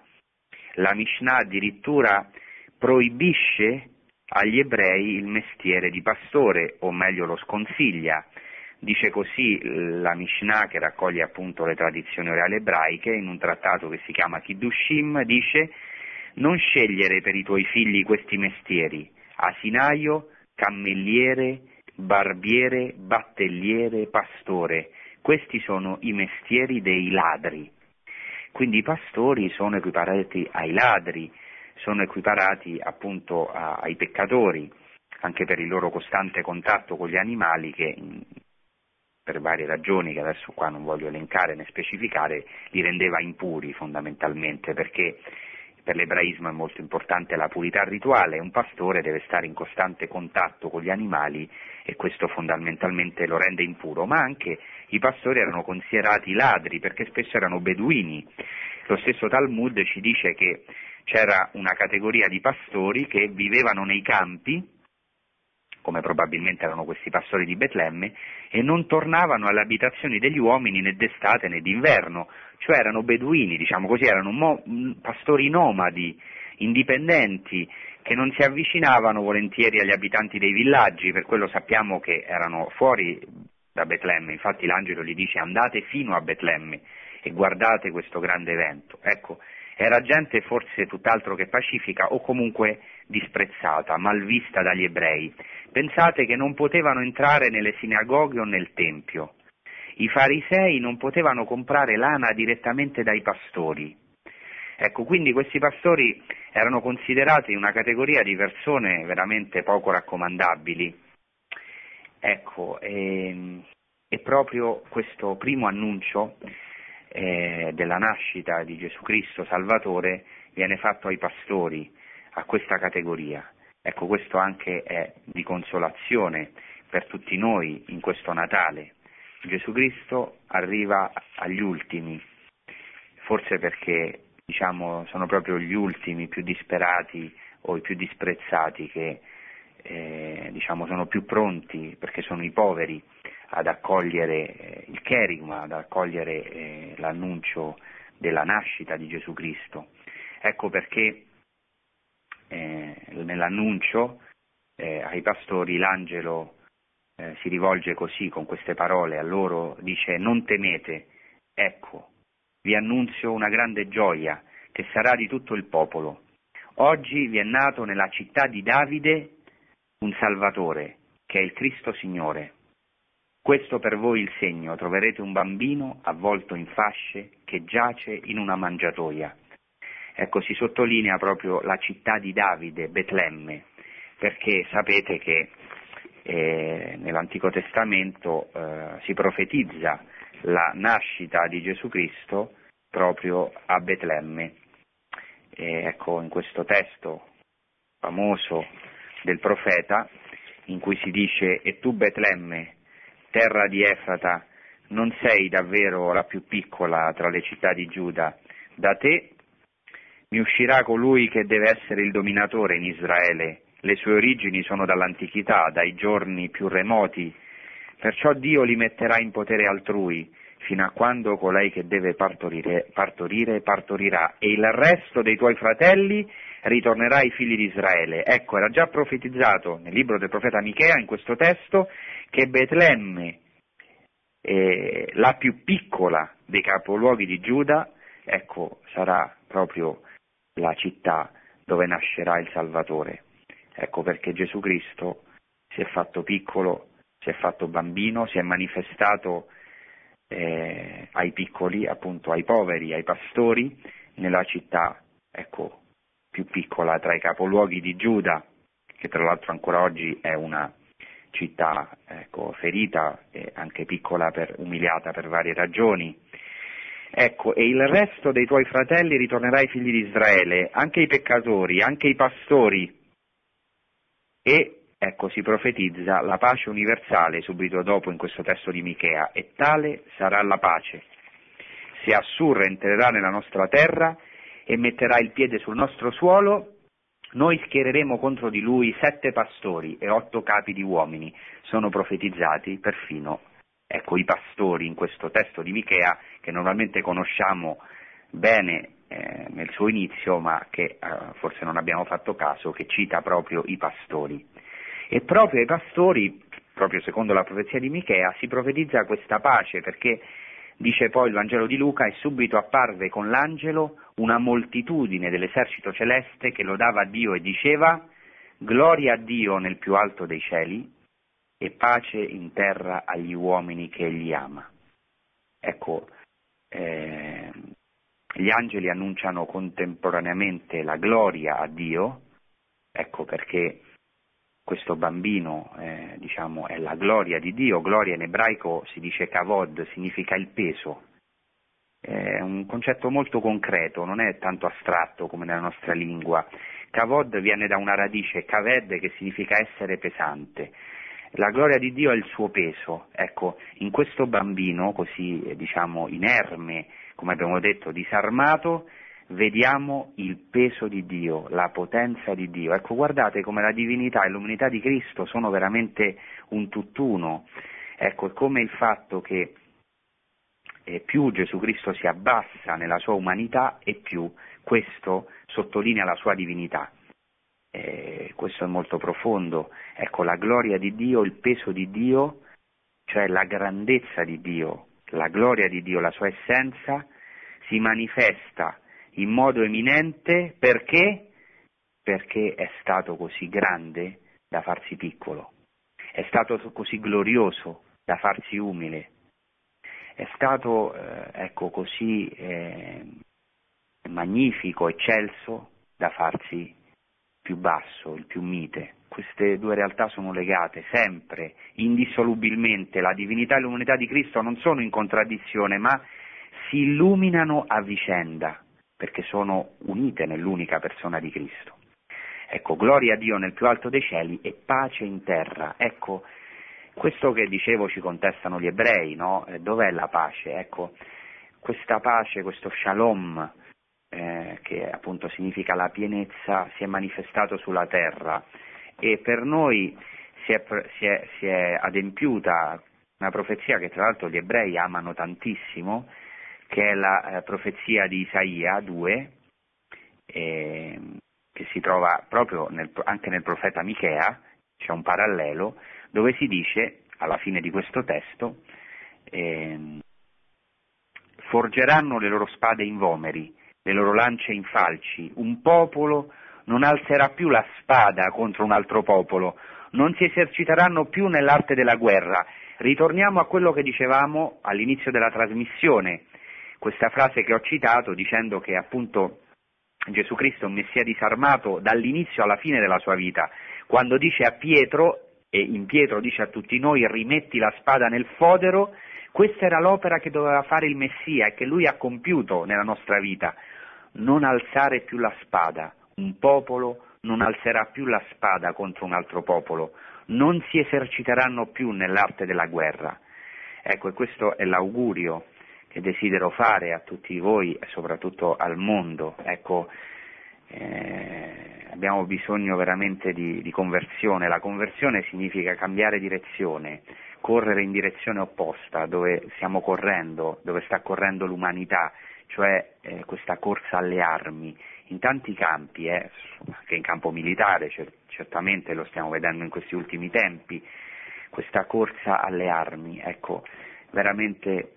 La Mishnah addirittura proibisce agli ebrei il mestiere di pastore, o meglio lo sconsiglia. Dice così la Mishnah, che raccoglie appunto le tradizioni orali ebraiche, in un trattato che si chiama Kiddushim, dice non scegliere per i tuoi figli questi mestieri, asinaio, cammelliere, barbiere, battelliere, pastore. Questi sono i mestieri dei ladri. Quindi i pastori sono equiparati ai ladri, sono equiparati appunto a, ai peccatori, anche per il loro costante contatto con gli animali che per varie ragioni che adesso qua non voglio elencare né specificare, li rendeva impuri fondamentalmente perché per l'ebraismo è molto importante la purità rituale, un pastore deve stare in costante contatto con gli animali e questo fondamentalmente lo rende impuro, ma anche i pastori erano considerati ladri perché spesso erano beduini. Lo stesso Talmud ci dice che c'era una categoria di pastori che vivevano nei campi, come probabilmente erano questi pastori di Betlemme, e non tornavano alle abitazioni degli uomini né d'estate né d'inverno, cioè erano beduini, diciamo così, erano mo- pastori nomadi, indipendenti, che non si avvicinavano volentieri agli abitanti dei villaggi, per quello sappiamo che erano fuori da Betlemme, infatti l'angelo gli dice andate fino a Betlemme e guardate questo grande evento. Ecco, era gente forse tutt'altro che pacifica o comunque disprezzata, malvista dagli ebrei. Pensate che non potevano entrare nelle sinagoghe o nel Tempio. I farisei non potevano comprare lana direttamente dai pastori. Ecco, quindi questi pastori erano considerati una categoria di persone veramente poco raccomandabili. Ecco, e, ehm, e proprio questo primo annuncio eh, della nascita di Gesù Cristo Salvatore viene fatto ai pastori, a questa categoria. Ecco, questo anche è di consolazione per tutti noi in questo Natale. Gesù Cristo arriva agli ultimi, forse perché diciamo, sono proprio gli ultimi, più disperati o i più disprezzati che eh, diciamo, sono più pronti, perché sono i poveri, ad accogliere eh, il cherigma, ad accogliere eh, l'annuncio della nascita di Gesù Cristo. Ecco perché eh, nell'annuncio ai pastori l'angelo si rivolge così con queste parole a loro, dice non temete, ecco, vi annunzio una grande gioia che sarà di tutto il popolo. Oggi vi è nato nella città di Davide un Salvatore, che è il Cristo Signore. Questo per voi il segno, troverete un bambino avvolto in fasce che giace in una mangiatoia. Ecco, si sottolinea proprio la città di Davide, Betlemme, perché sapete che eh, nell'Antico Testamento eh, si profetizza la nascita di Gesù Cristo proprio a Betlemme. E ecco, in questo testo famoso del profeta, in cui si dice, e tu Betlemme, terra di Efrata, non sei davvero la più piccola tra le città di Giuda, da te mi uscirà colui che deve essere il dominatore in Israele. Le sue origini sono dall'antichità, dai giorni più remoti. Perciò Dio li metterà in potere altrui, fino a quando colei che deve partorire, partorire partorirà, e il resto dei tuoi fratelli ritornerà ai figli di Israele. Ecco, era già profetizzato nel libro del profeta Michea, in questo testo, che Betlemme, eh, la più piccola dei capoluoghi di Giuda, ecco, sarà proprio la città dove nascerà il Salvatore. Ecco perché Gesù Cristo si è fatto piccolo, si è fatto bambino, si è manifestato eh, ai piccoli, appunto ai poveri, ai pastori, nella città, ecco, più piccola tra i capoluoghi di Giuda, che tra l'altro ancora oggi è una città ecco, ferita e anche piccola, per, umiliata per varie ragioni. Ecco, e il resto dei tuoi fratelli ritornerà ai figli di Israele, anche i peccatori, anche i pastori. E, ecco, si profetizza la pace universale subito dopo in questo testo di Michea, e tale sarà la pace. Se Assur entrerà nella nostra terra e metterà il piede sul nostro suolo, noi schiereremo contro di lui sette pastori e otto capi di uomini. Sono profetizzati perfino ecco, i pastori in questo testo di Michea che normalmente conosciamo bene eh, nel suo inizio, ma che eh, forse non abbiamo fatto caso, che cita proprio i pastori. E proprio ai pastori, proprio secondo la profezia di Michea, si profetizza questa pace, perché dice poi il Vangelo di Luca, e subito apparve con l'angelo una moltitudine dell'esercito celeste che lodava Dio e diceva, Gloria a Dio nel più alto dei cieli e pace in terra agli uomini che egli ama. Ecco, eh, gli angeli annunciano contemporaneamente la gloria a Dio, ecco perché questo bambino eh, diciamo, è la gloria di Dio, gloria in ebraico si dice kavod, significa il peso, è un concetto molto concreto, non è tanto astratto come nella nostra lingua. Kavod viene da una radice kaved che significa essere pesante, la gloria di Dio è il suo peso. Ecco, in questo bambino, così eh, diciamo inerme, come abbiamo detto, disarmato, vediamo il peso di Dio, la potenza di Dio. Ecco, guardate come la divinità e l'umanità di Cristo sono veramente un tutt'uno. Ecco, è come il fatto che eh, più Gesù Cristo si abbassa nella sua umanità e più questo sottolinea la sua divinità. Eh, questo è molto profondo, ecco la gloria di Dio, il peso di Dio, cioè la grandezza di Dio, la gloria di Dio, la sua essenza, si manifesta in modo eminente. Perché? Perché è stato così grande da farsi piccolo, è stato così glorioso da farsi umile, è stato eh, ecco, così eh, magnifico, eccelso da farsi più basso, il più mite. Queste due realtà sono legate sempre, indissolubilmente. La divinità e l'umanità di Cristo non sono in contraddizione, ma si illuminano a vicenda, perché sono unite nell'unica persona di Cristo. Ecco, gloria a Dio nel più alto dei cieli e pace in terra. Ecco, questo che dicevo ci contestano gli ebrei, no? Eh, dov'è la pace? Ecco, questa pace, questo shalom, eh, che appunto significa la pienezza, si è manifestato sulla terra e per noi si è, si è, si è adempiuta una profezia che tra l'altro gli ebrei amano tantissimo, che è la eh, profezia di Isaia 2, eh, che si trova proprio nel, anche nel profeta Michea, c'è un parallelo, dove si dice, alla fine di questo testo, eh, forgeranno le loro spade in vomeri, le loro lance in falci, un popolo non alzerà più la spada contro un altro popolo, non si eserciteranno più nell'arte della guerra. Ritorniamo a quello che dicevamo all'inizio della trasmissione, questa frase che ho citato dicendo che appunto Gesù Cristo è un messia disarmato dall'inizio alla fine della sua vita, quando dice a Pietro, e in Pietro dice a tutti noi rimetti la spada nel fodero, questa era l'opera che doveva fare il Messia e che lui ha compiuto nella nostra vita, non alzare più la spada, un popolo non alzerà più la spada contro un altro popolo, non si eserciteranno più nell'arte della guerra. Ecco, e questo è l'augurio che desidero fare a tutti voi e soprattutto al mondo. Ecco, eh, abbiamo bisogno veramente di, di, conversione. La conversione significa cambiare direzione, correre in direzione opposta, dove stiamo correndo, dove sta correndo l'umanità, cioè eh, questa corsa alle armi, in tanti campi, eh, anche in campo militare, certamente lo stiamo vedendo in questi ultimi tempi, questa corsa alle armi, ecco, veramente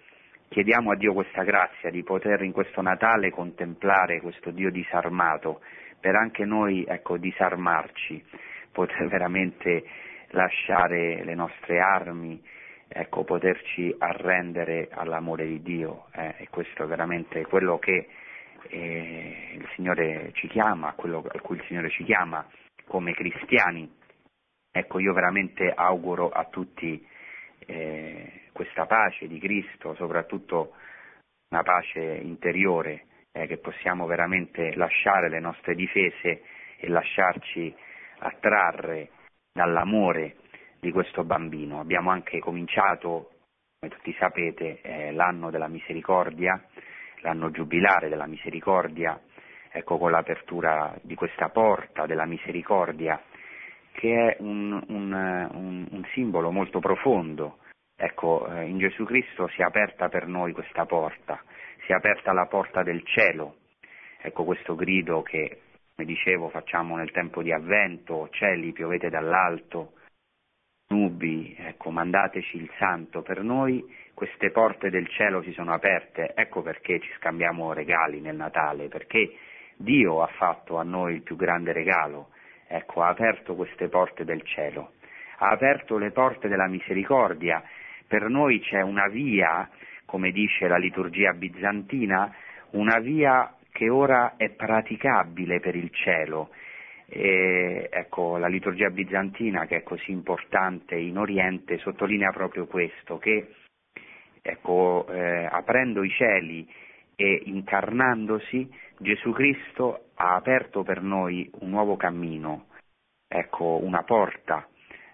chiediamo a Dio questa grazia di poter in questo Natale contemplare questo Dio disarmato, per anche noi ecco, disarmarci, poter veramente lasciare le nostre armi, ecco, poterci arrendere all'amore di Dio. Eh, e questo è veramente quello che eh, il Signore ci chiama, quello a cui il Signore ci chiama come cristiani. Ecco, io veramente auguro a tutti eh, questa pace di Cristo, soprattutto una pace interiore, eh, che possiamo veramente lasciare le nostre difese e lasciarci attrarre dall'amore di questo bambino. Abbiamo anche cominciato, come tutti sapete, eh, l'anno della misericordia, l'anno giubilare della misericordia, ecco con l'apertura di questa porta della misericordia, che è un, un, un, un simbolo molto profondo Ecco, eh, in Gesù Cristo si è aperta per noi questa porta, si è aperta la porta del cielo. Ecco questo grido che, come dicevo, facciamo nel tempo di avvento, cieli piovete dall'alto, nubi, ecco, mandateci il santo. Per noi queste porte del cielo si sono aperte, ecco perché ci scambiamo regali nel Natale, perché Dio ha fatto a noi il più grande regalo, ecco, ha aperto queste porte del cielo, ha aperto le porte della misericordia per noi c'è una via, come dice la liturgia bizantina, una via che ora è praticabile per il cielo. E, ecco, la liturgia bizantina, che è così importante in Oriente, sottolinea proprio questo, che ecco, eh, aprendo i cieli e incarnandosi, Gesù Cristo ha aperto per noi un nuovo cammino, ecco, una porta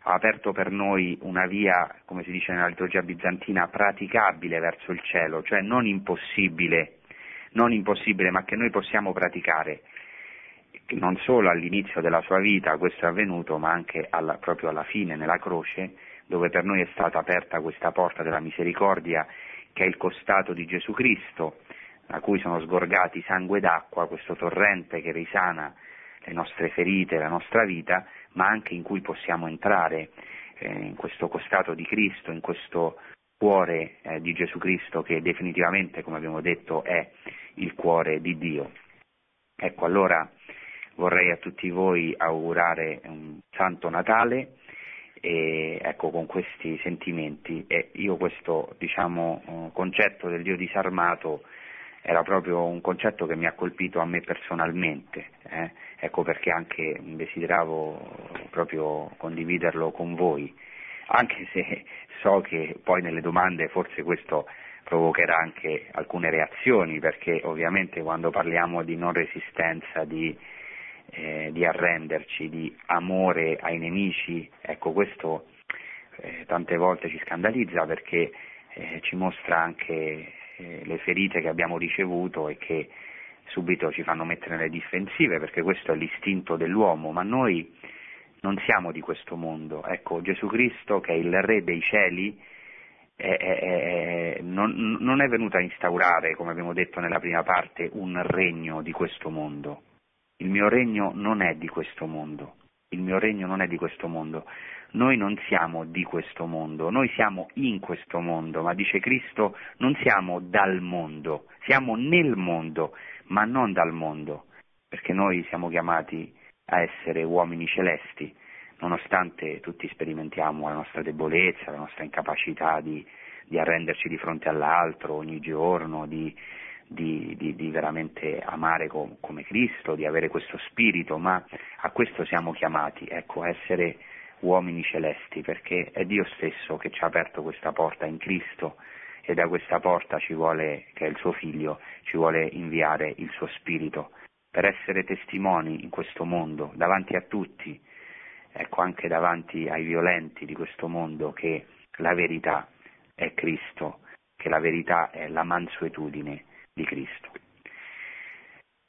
ha aperto per noi una via, come si dice nella liturgia bizantina, praticabile verso il cielo, cioè non impossibile, non impossibile, ma che noi possiamo praticare. Non solo all'inizio della sua vita questo è avvenuto, ma anche alla, proprio alla fine, nella croce, dove per noi è stata aperta questa porta della misericordia, che è il costato di Gesù Cristo, a cui sono sgorgati sangue d'acqua, questo torrente che risana le nostre ferite, la nostra vita, ma anche in cui possiamo entrare eh, in questo costato di Cristo, in questo cuore eh, di Gesù Cristo che definitivamente, come abbiamo detto, è il cuore di Dio. Ecco, allora vorrei a tutti voi augurare un Santo Natale e ecco con questi sentimenti e io questo diciamo, eh, concetto del Dio disarmato era proprio un concetto che mi ha colpito a me personalmente, eh? ecco perché anche desideravo proprio condividerlo con voi, anche se so che poi nelle domande forse questo provocherà anche alcune reazioni, perché ovviamente quando parliamo di non resistenza, di, eh, di arrenderci, di amore ai nemici, ecco questo eh, tante volte ci scandalizza perché eh, ci mostra anche eh, le ferite che abbiamo ricevuto e che subito ci fanno mettere nelle difensive perché questo è l'istinto dell'uomo, ma noi non siamo di questo mondo. Ecco, Gesù Cristo che è il Re dei cieli è, è, è, non, non è venuto a instaurare, come abbiamo detto nella prima parte, un regno di questo mondo. Il mio regno non è di questo mondo. Il mio regno non è di questo mondo. Noi non siamo di questo mondo, noi siamo in questo mondo, ma dice Cristo non siamo dal mondo, siamo nel mondo, ma non dal mondo, perché noi siamo chiamati a essere uomini celesti, nonostante tutti sperimentiamo la nostra debolezza, la nostra incapacità di, di arrenderci di fronte all'altro ogni giorno, di, di, di, di veramente amare com, come Cristo, di avere questo spirito, ma a questo siamo chiamati, ecco, a essere uomini celesti, perché è Dio stesso che ci ha aperto questa porta in Cristo e da questa porta ci vuole, che è il suo figlio, ci vuole inviare il suo spirito per essere testimoni in questo mondo, davanti a tutti, ecco anche davanti ai violenti di questo mondo, che la verità è Cristo, che la verità è la mansuetudine di Cristo.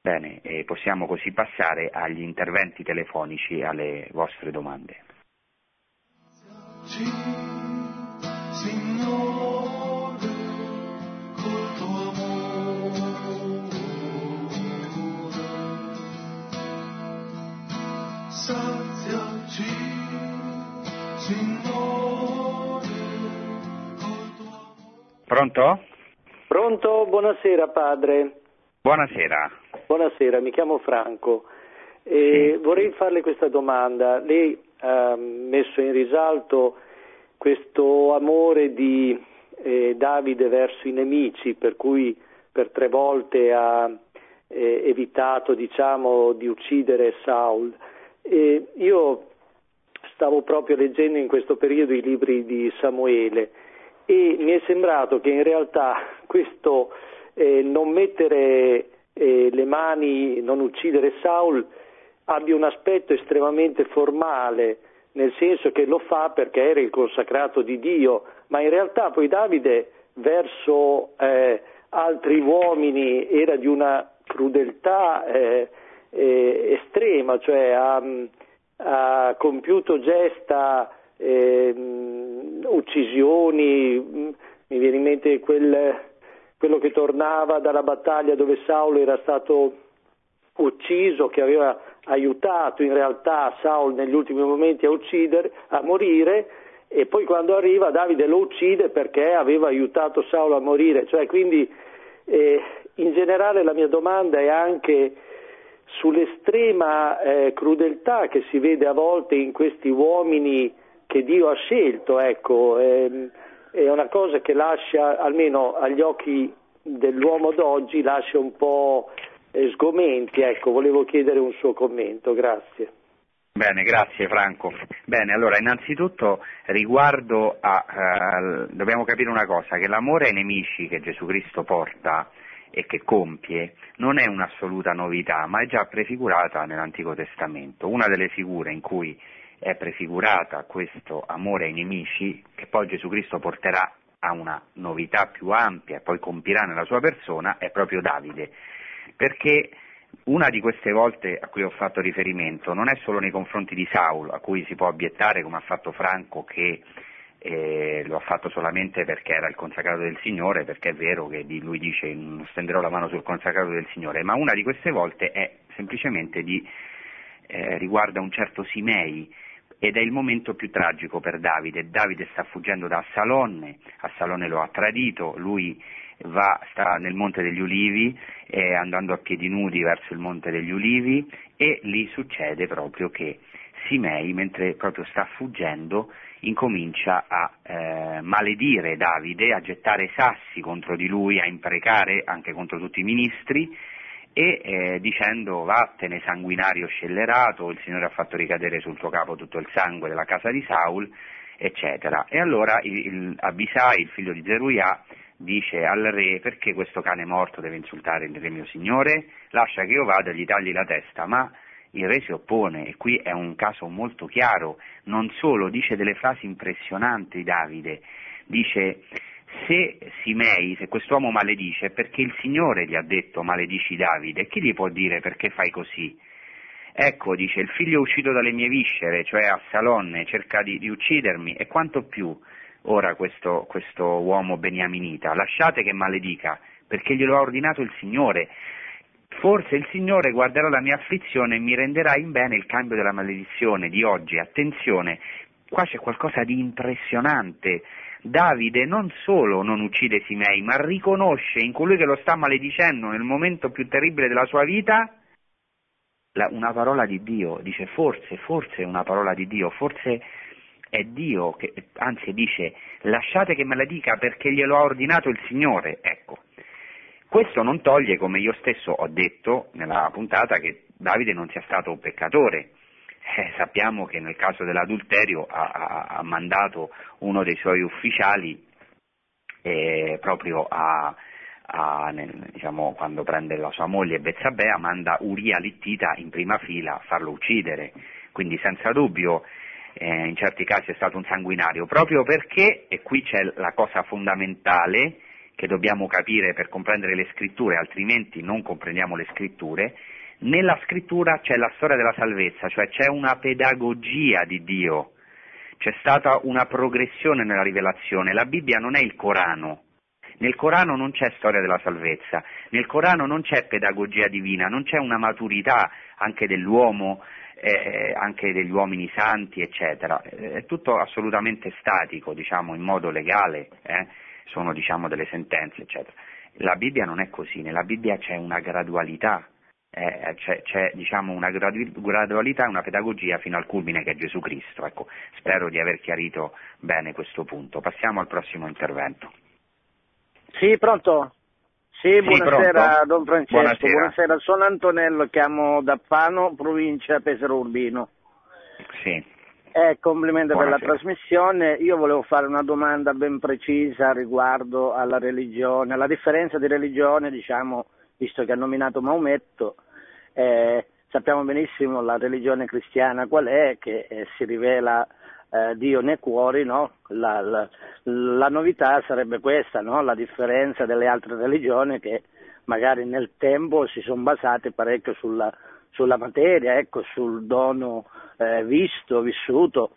Bene, possiamo così passare agli interventi telefonici e alle vostre domande. Pronto? Pronto? Buonasera padre. Buonasera. Buonasera, mi chiamo Franco. E Sì. Vorrei farle questa domanda. Lei ha messo in risalto questo amore di eh, Davide verso i nemici, per cui per tre volte ha eh, evitato diciamo, di uccidere Saul. E io stavo proprio leggendo in questo periodo i libri di Samuele e mi è sembrato che in realtà questo eh, non mettere eh, le mani, non uccidere Saul abbia un aspetto estremamente formale, nel senso che lo fa perché era il consacrato di Dio, ma in realtà poi Davide verso eh, altri uomini era di una crudeltà eh, eh, estrema, cioè ha, ha compiuto gesta, ehm, uccisioni, mi viene in mente quel, quello che tornava dalla battaglia dove Saulo era stato ucciso, che aveva aiutato in realtà Saul negli ultimi momenti a uccidere, a morire, e poi quando arriva Davide lo uccide perché aveva aiutato Saulo a morire. Cioè, quindi eh, in generale la mia domanda è anche sull'estrema eh, crudeltà che si vede a volte in questi uomini che Dio ha scelto, ecco, ehm, è una cosa che lascia, almeno agli occhi dell'uomo d'oggi, lascia un po' sgomenti, ecco, volevo chiedere un suo commento, grazie. Bene, grazie Franco. Bene, allora innanzitutto riguardo a... eh, dobbiamo capire una cosa, che l'amore ai nemici che Gesù Cristo porta e che compie non è un'assoluta novità, ma è già prefigurata nell'Antico Testamento. Una delle figure in cui è prefigurata questo amore ai nemici, che poi Gesù Cristo porterà a una novità più ampia e poi compirà nella sua persona, è proprio Davide. Perché una di queste volte a cui ho fatto riferimento non è solo nei confronti di Saulo, a cui si può obiettare, come ha fatto Franco, che eh, lo ha fatto solamente perché era il consacrato del Signore, perché è vero che lui dice non stenderò la mano sul consacrato del Signore, ma una di queste volte è semplicemente di, eh, riguarda un certo Simei ed è il momento più tragico per Davide. Davide sta fuggendo da Assalonne, Assalonne lo ha tradito, lui va, sta nel Monte degli Ulivi, eh, andando a piedi nudi verso il Monte degli Ulivi e lì succede proprio che Simei, mentre proprio sta fuggendo, incomincia a eh, maledire Davide, a gettare sassi contro di lui, a imprecare anche contro tutti i ministri e eh, dicendo vattene sanguinario scellerato, il Signore ha fatto ricadere sul tuo capo tutto il sangue della casa di Saul, eccetera. E allora il, il Abisai, il figlio di Zeruiah, dice al re perché questo cane morto deve insultare il re mio signore? Lascia che io vada e gli tagli la testa, ma il re si oppone e qui è un caso molto chiaro, non solo dice delle frasi impressionanti Davide, dice se Simei, se quest'uomo maledice è perché il Signore gli ha detto maledici Davide, chi gli può dire perché fai così? Ecco, dice, il figlio uscito dalle mie viscere, cioè Assalonne, cerca di, di uccidermi e quanto più ora questo, questo uomo beniaminita? Lasciate che maledica, perché glielo ha ordinato il Signore. Forse il Signore guarderà la mia afflizione e mi renderà in bene il cambio della maledizione di oggi. Attenzione, qua c'è qualcosa di impressionante. Davide non solo non uccide Simei, ma riconosce in colui che lo sta maledicendo nel momento più terribile della sua vita una parola di Dio. Dice forse, forse è una parola di Dio, forse è Dio che, anzi dice lasciate che me la dica perché glielo ha ordinato il Signore. Ecco. Questo non toglie, come io stesso ho detto nella puntata, che Davide non sia stato un peccatore. Eh, sappiamo che nel caso dell'adulterio ha, ha, ha mandato uno dei suoi ufficiali eh, proprio a, a, nel, diciamo, quando prende la sua moglie Bezzabea, manda Uria Littita in prima fila a farlo uccidere. Quindi senza dubbio eh, in certi casi è stato un sanguinario, proprio perché, e qui c'è la cosa fondamentale, che dobbiamo capire per comprendere le scritture, altrimenti non comprendiamo le scritture, nella scrittura c'è la storia della salvezza, cioè c'è una pedagogia di Dio, c'è stata una progressione nella rivelazione, la Bibbia non è il Corano, nel Corano non c'è storia della salvezza, nel Corano non c'è pedagogia divina, non c'è una maturità anche dell'uomo, eh, anche degli uomini santi, eccetera. È tutto assolutamente statico, diciamo, in modo legale. Eh? sono diciamo, delle sentenze, eccetera. La Bibbia non è così, nella Bibbia c'è una gradualità, eh, c'è, c'è diciamo, una gradualità e una pedagogia fino al culmine che è Gesù Cristo. Ecco, spero di aver chiarito bene questo punto. Passiamo al prossimo intervento. Sì, pronto? Sì, buonasera pronto? Don Francesco, Buonasera. buonasera. sono Antonello, chiamo da Fano, provincia Pesaro Urbino. Sì. Eh, complimenti per la trasmissione. Io volevo fare una domanda ben precisa riguardo alla religione, alla differenza di religione, diciamo, visto che ha nominato Maometto. Eh, sappiamo benissimo la religione cristiana qual è, che eh, si rivela eh, Dio nei cuori, no? la, la- la novità sarebbe questa, no? la differenza delle altre religioni che magari nel tempo si sono basate parecchio sulla, sulla materia, ecco, sul dono eh, visto, vissuto.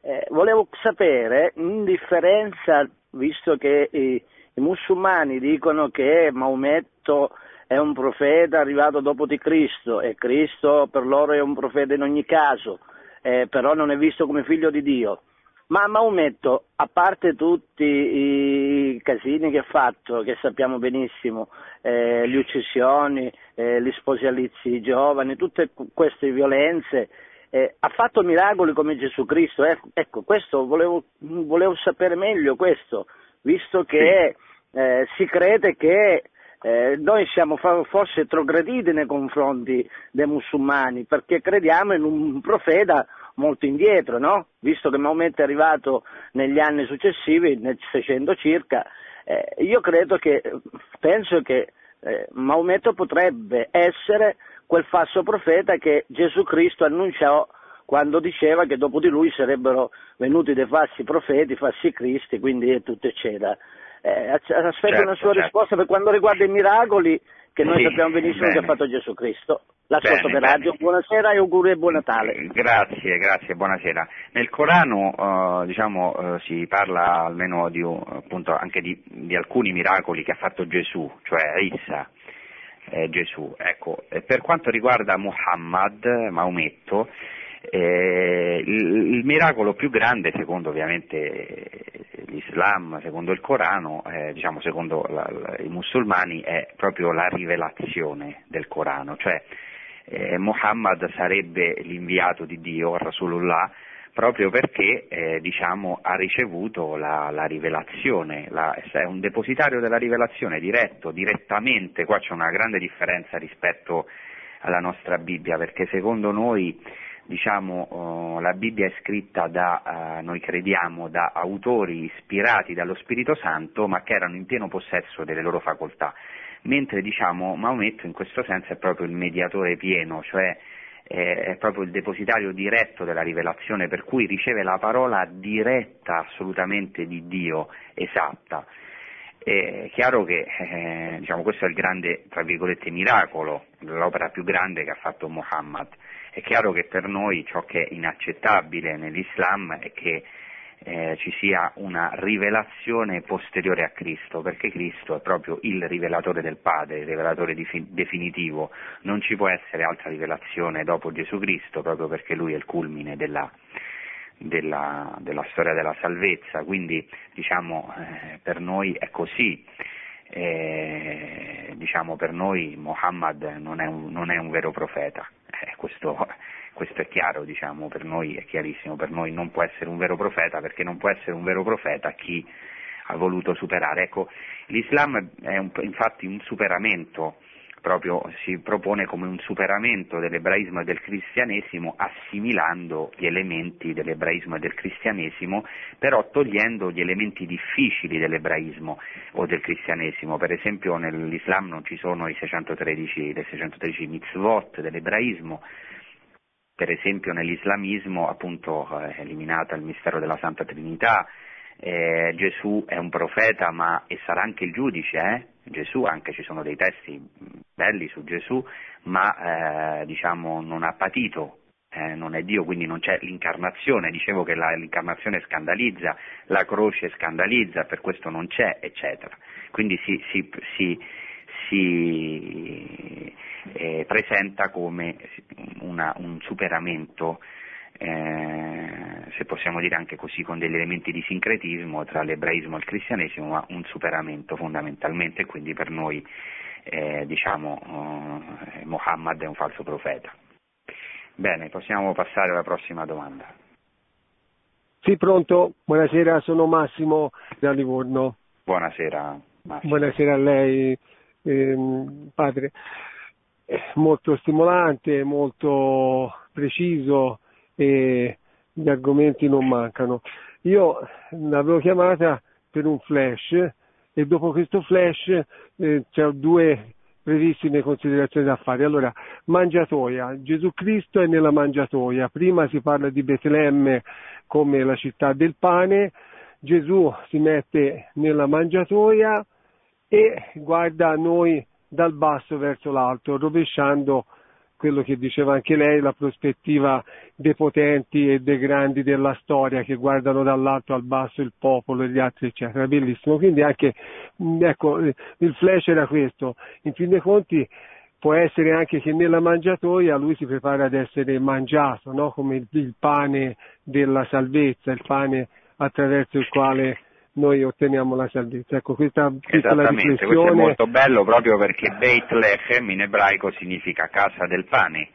Eh, volevo sapere, in differenza, visto che i, i musulmani dicono che Maometto è un profeta arrivato dopo di Cristo e Cristo per loro è un profeta in ogni caso, eh, però non è visto come figlio di Dio. Ma Maometto, a parte tutti i casini che ha fatto, che sappiamo benissimo, eh, le uccisioni, eh, gli sposalizi giovani, tutte queste violenze, eh, ha fatto miracoli come Gesù Cristo. Ecco, ecco, questo volevo, volevo sapere meglio questo, visto che eh, si crede che eh, noi siamo forse trogrediti nei confronti dei musulmani perché crediamo in un profeta molto indietro, no? Visto che Maometto è arrivato negli anni successivi, nel 600 circa, eh, io credo che, penso che eh, Maometto potrebbe essere quel falso profeta che Gesù Cristo annunciò quando diceva che dopo di lui sarebbero venuti dei falsi profeti, falsi cristi, quindi tutto eccetera. Eh, aspetto Certo, una sua certo. risposta per quanto riguarda i miracoli che noi Sì, sappiamo benissimo che bene. ha fatto Gesù Cristo. L'ascolto Bene, per radio, bene. buonasera e auguri e buon Natale. Eh, Grazie, grazie, buonasera. Nel Corano eh, diciamo, eh, si parla almeno di, un- appunto, anche di, di alcuni miracoli che ha fatto Gesù, cioè Issa, eh, Gesù. Ecco, eh, per quanto riguarda Muhammad, Maometto, eh, il, il miracolo più grande, secondo ovviamente eh, l'Islam, secondo il Corano, eh, diciamo secondo la- la- i musulmani, è proprio la rivelazione del Corano, cioè eh, Muhammad sarebbe l'inviato di Dio, Rasulullah, proprio perché eh, diciamo, ha ricevuto la, la rivelazione, la- è un depositario della rivelazione diretto, direttamente, qua c'è una grande differenza rispetto alla nostra Bibbia, perché secondo noi diciamo, oh, la Bibbia è scritta da, eh, noi crediamo, da autori ispirati dallo Spirito Santo, ma che erano in pieno possesso delle loro facoltà mentre diciamo Maometto in questo senso è proprio il mediatore pieno, cioè è proprio il depositario diretto della rivelazione, per cui riceve la parola diretta assolutamente di Dio, esatta. È chiaro che eh, diciamo, questo è il grande, miracolo, l'opera più grande che ha fatto Muhammad. È chiaro che per noi ciò che è inaccettabile nell'Islam è che eh, ci sia una rivelazione posteriore a Cristo, perché Cristo è proprio il rivelatore del Padre, il rivelatore di- definitivo, non ci può essere altra rivelazione dopo Gesù Cristo, proprio perché Lui è il culmine della, della, della storia della salvezza, quindi diciamo, eh, per noi è così. Eh, diciamo, per noi Muhammad non è un, non è un vero profeta, eh, questo, questo, è chiaro, diciamo, per noi è chiarissimo, per noi non può essere un vero profeta perché non può essere un vero profeta chi ha voluto superare. Ecco, l'Islam è un, infatti un superamento proprio si propone come un superamento dell'ebraismo e del cristianesimo assimilando gli elementi dell'ebraismo e del cristianesimo, però togliendo gli elementi difficili dell'ebraismo o del cristianesimo. Per esempio nell'Islam non ci sono i 613, le 613 mitzvot dell'ebraismo, per esempio nell'islamismo appunto è eliminata il mistero della Santa Trinità, eh, Gesù è un profeta ma e sarà anche il giudice, eh? Gesù, anche ci sono dei testi belli su Gesù, ma eh, diciamo non ha patito, eh, non è Dio, quindi non c'è l'incarnazione, dicevo che la, l'incarnazione scandalizza, la croce scandalizza, per questo non c'è, eccetera. Quindi si, si, si, si eh, presenta come una, un superamento eh, se possiamo dire anche così, con degli elementi di sincretismo tra l'ebraismo e il cristianesimo, ma un superamento fondamentalmente, quindi per noi eh, diciamo eh, Mohammed è un falso profeta. Bene, possiamo passare alla prossima domanda. Sì, pronto, buonasera, sono Massimo da Livorno. Buonasera Massimo. Buonasera a lei, ehm, padre. Molto stimolante, molto preciso, e gli argomenti non mancano. Io l'avevo chiamata per un flash e dopo questo flash eh, ho due brevissime considerazioni da fare. Allora, mangiatoia. Gesù Cristo è nella mangiatoia. Prima si parla di Betlemme come la città del pane. Gesù si mette nella mangiatoia e guarda noi dal basso verso l'alto, rovesciando quello che diceva anche lei, la prospettiva dei potenti e dei grandi della storia che guardano dall'alto al basso il popolo e gli altri, eccetera. Bellissimo. Quindi anche, ecco, il flash era questo. In fin dei conti può essere anche che nella mangiatoia lui si prepara ad essere mangiato, no? come il pane della salvezza, il pane attraverso il quale noi otteniamo la salvezza. Ecco, questa piccola Esattamente, questo è molto bello proprio perché Beit Lechem in ebraico significa casa del pane.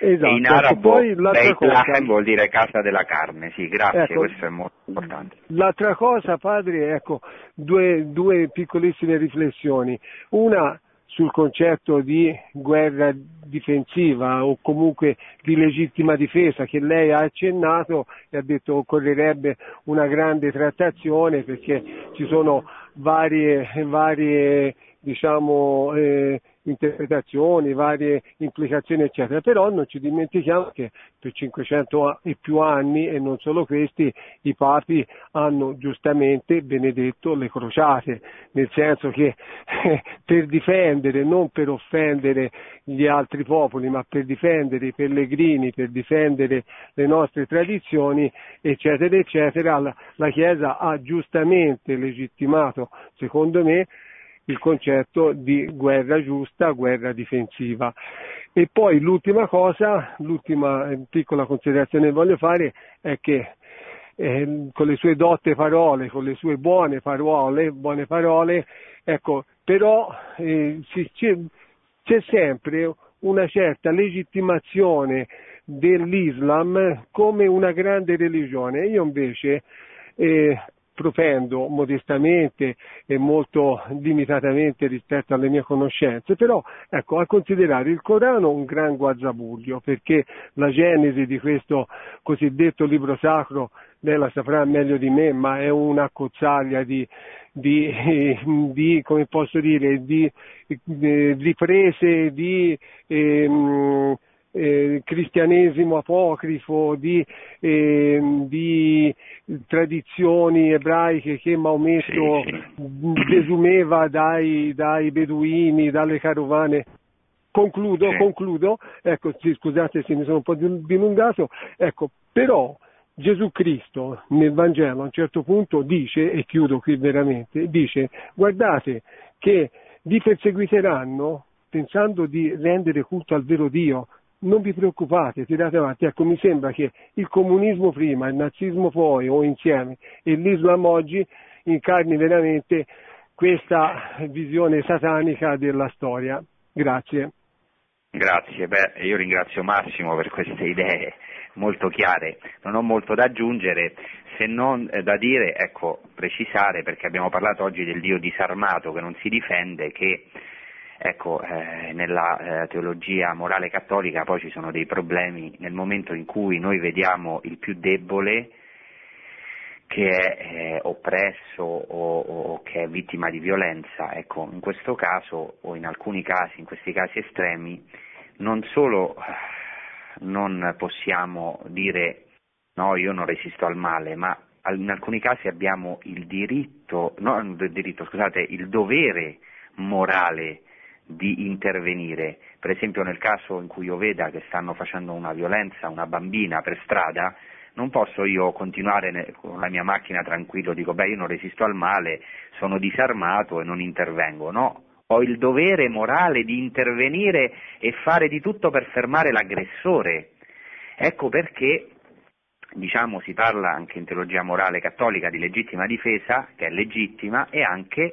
Esatto, in arabo poi Beit cosa- vuol dire casa della carne, sì, grazie, Ecco, questo è molto importante. L'altra cosa, padre, ecco, due, due piccolissime riflessioni. Una sul concetto di guerra difensiva o comunque di legittima difesa che lei ha accennato e ha detto occorrerebbe una grande trattazione perché ci sono varie, varie diciamo, eh, interpretazioni, varie implicazioni eccetera, però non ci dimentichiamo che per 500 e più anni e non solo questi i papi hanno giustamente benedetto le crociate, nel senso che per difendere, non per offendere gli altri popoli, ma per difendere i pellegrini, per difendere le nostre tradizioni, eccetera, eccetera, la Chiesa ha giustamente legittimato, secondo me, il concetto di guerra giusta, guerra difensiva. E poi l'ultima cosa, l'ultima eh, piccola considerazione che voglio fare è che eh, con le sue dotte parole, con le sue buone parole, buone parole, ecco, però eh, c'è, c'è sempre una certa legittimazione dell'Islam come una grande religione. Io invece eh, propendo modestamente e molto limitatamente rispetto alle mie conoscenze, però ecco, a considerare il Corano un gran guazzabuglio, perché la genesi di questo cosiddetto libro sacro, lei la saprà meglio di me, ma è una cozzaglia di, di, di come posso dire, di eh, riprese di ehm, eh, cristianesimo apocrifo, di, ehm, di tradizioni ebraiche che Maometto Sì, desumeva dai, dai beduini, dalle carovane. Concludo, Sì. concludo, ecco, sì, scusate se mi sono un po' dilungato, ecco, però Gesù Cristo nel Vangelo a un certo punto dice, e chiudo qui veramente, dice guardate che vi perseguiteranno pensando di rendere culto al vero Dio, non vi preoccupate, tirate avanti. Ecco, mi sembra che il comunismo prima, il nazismo poi o insieme e l'Islam oggi incarni veramente questa visione satanica della storia. Grazie. Grazie, beh, io ringrazio Massimo per queste idee molto chiare, non ho molto da aggiungere se non eh, da dire, ecco, precisare perché abbiamo parlato oggi del Dio disarmato che non si difende, che ecco, eh, nella eh, teologia morale cattolica poi ci sono dei problemi nel momento in cui noi vediamo il più debole che è eh, oppresso o, o, che è vittima di violenza, ecco, in questo caso o in alcuni casi, in questi casi estremi, non solo eh, non possiamo dire no, io non resisto al male, ma in alcuni casi abbiamo il diritto, no, il diritto, scusate, il dovere morale di intervenire. Per esempio nel caso in cui io veda che stanno facendo una violenza a una bambina per strada, non posso io continuare con la mia macchina tranquillo, dico beh io non resisto al male, sono disarmato e non intervengo, no, ho il dovere morale di intervenire e fare di tutto per fermare l'aggressore. Ecco perché diciamo, si parla anche in teologia morale cattolica di legittima difesa, che è legittima, e anche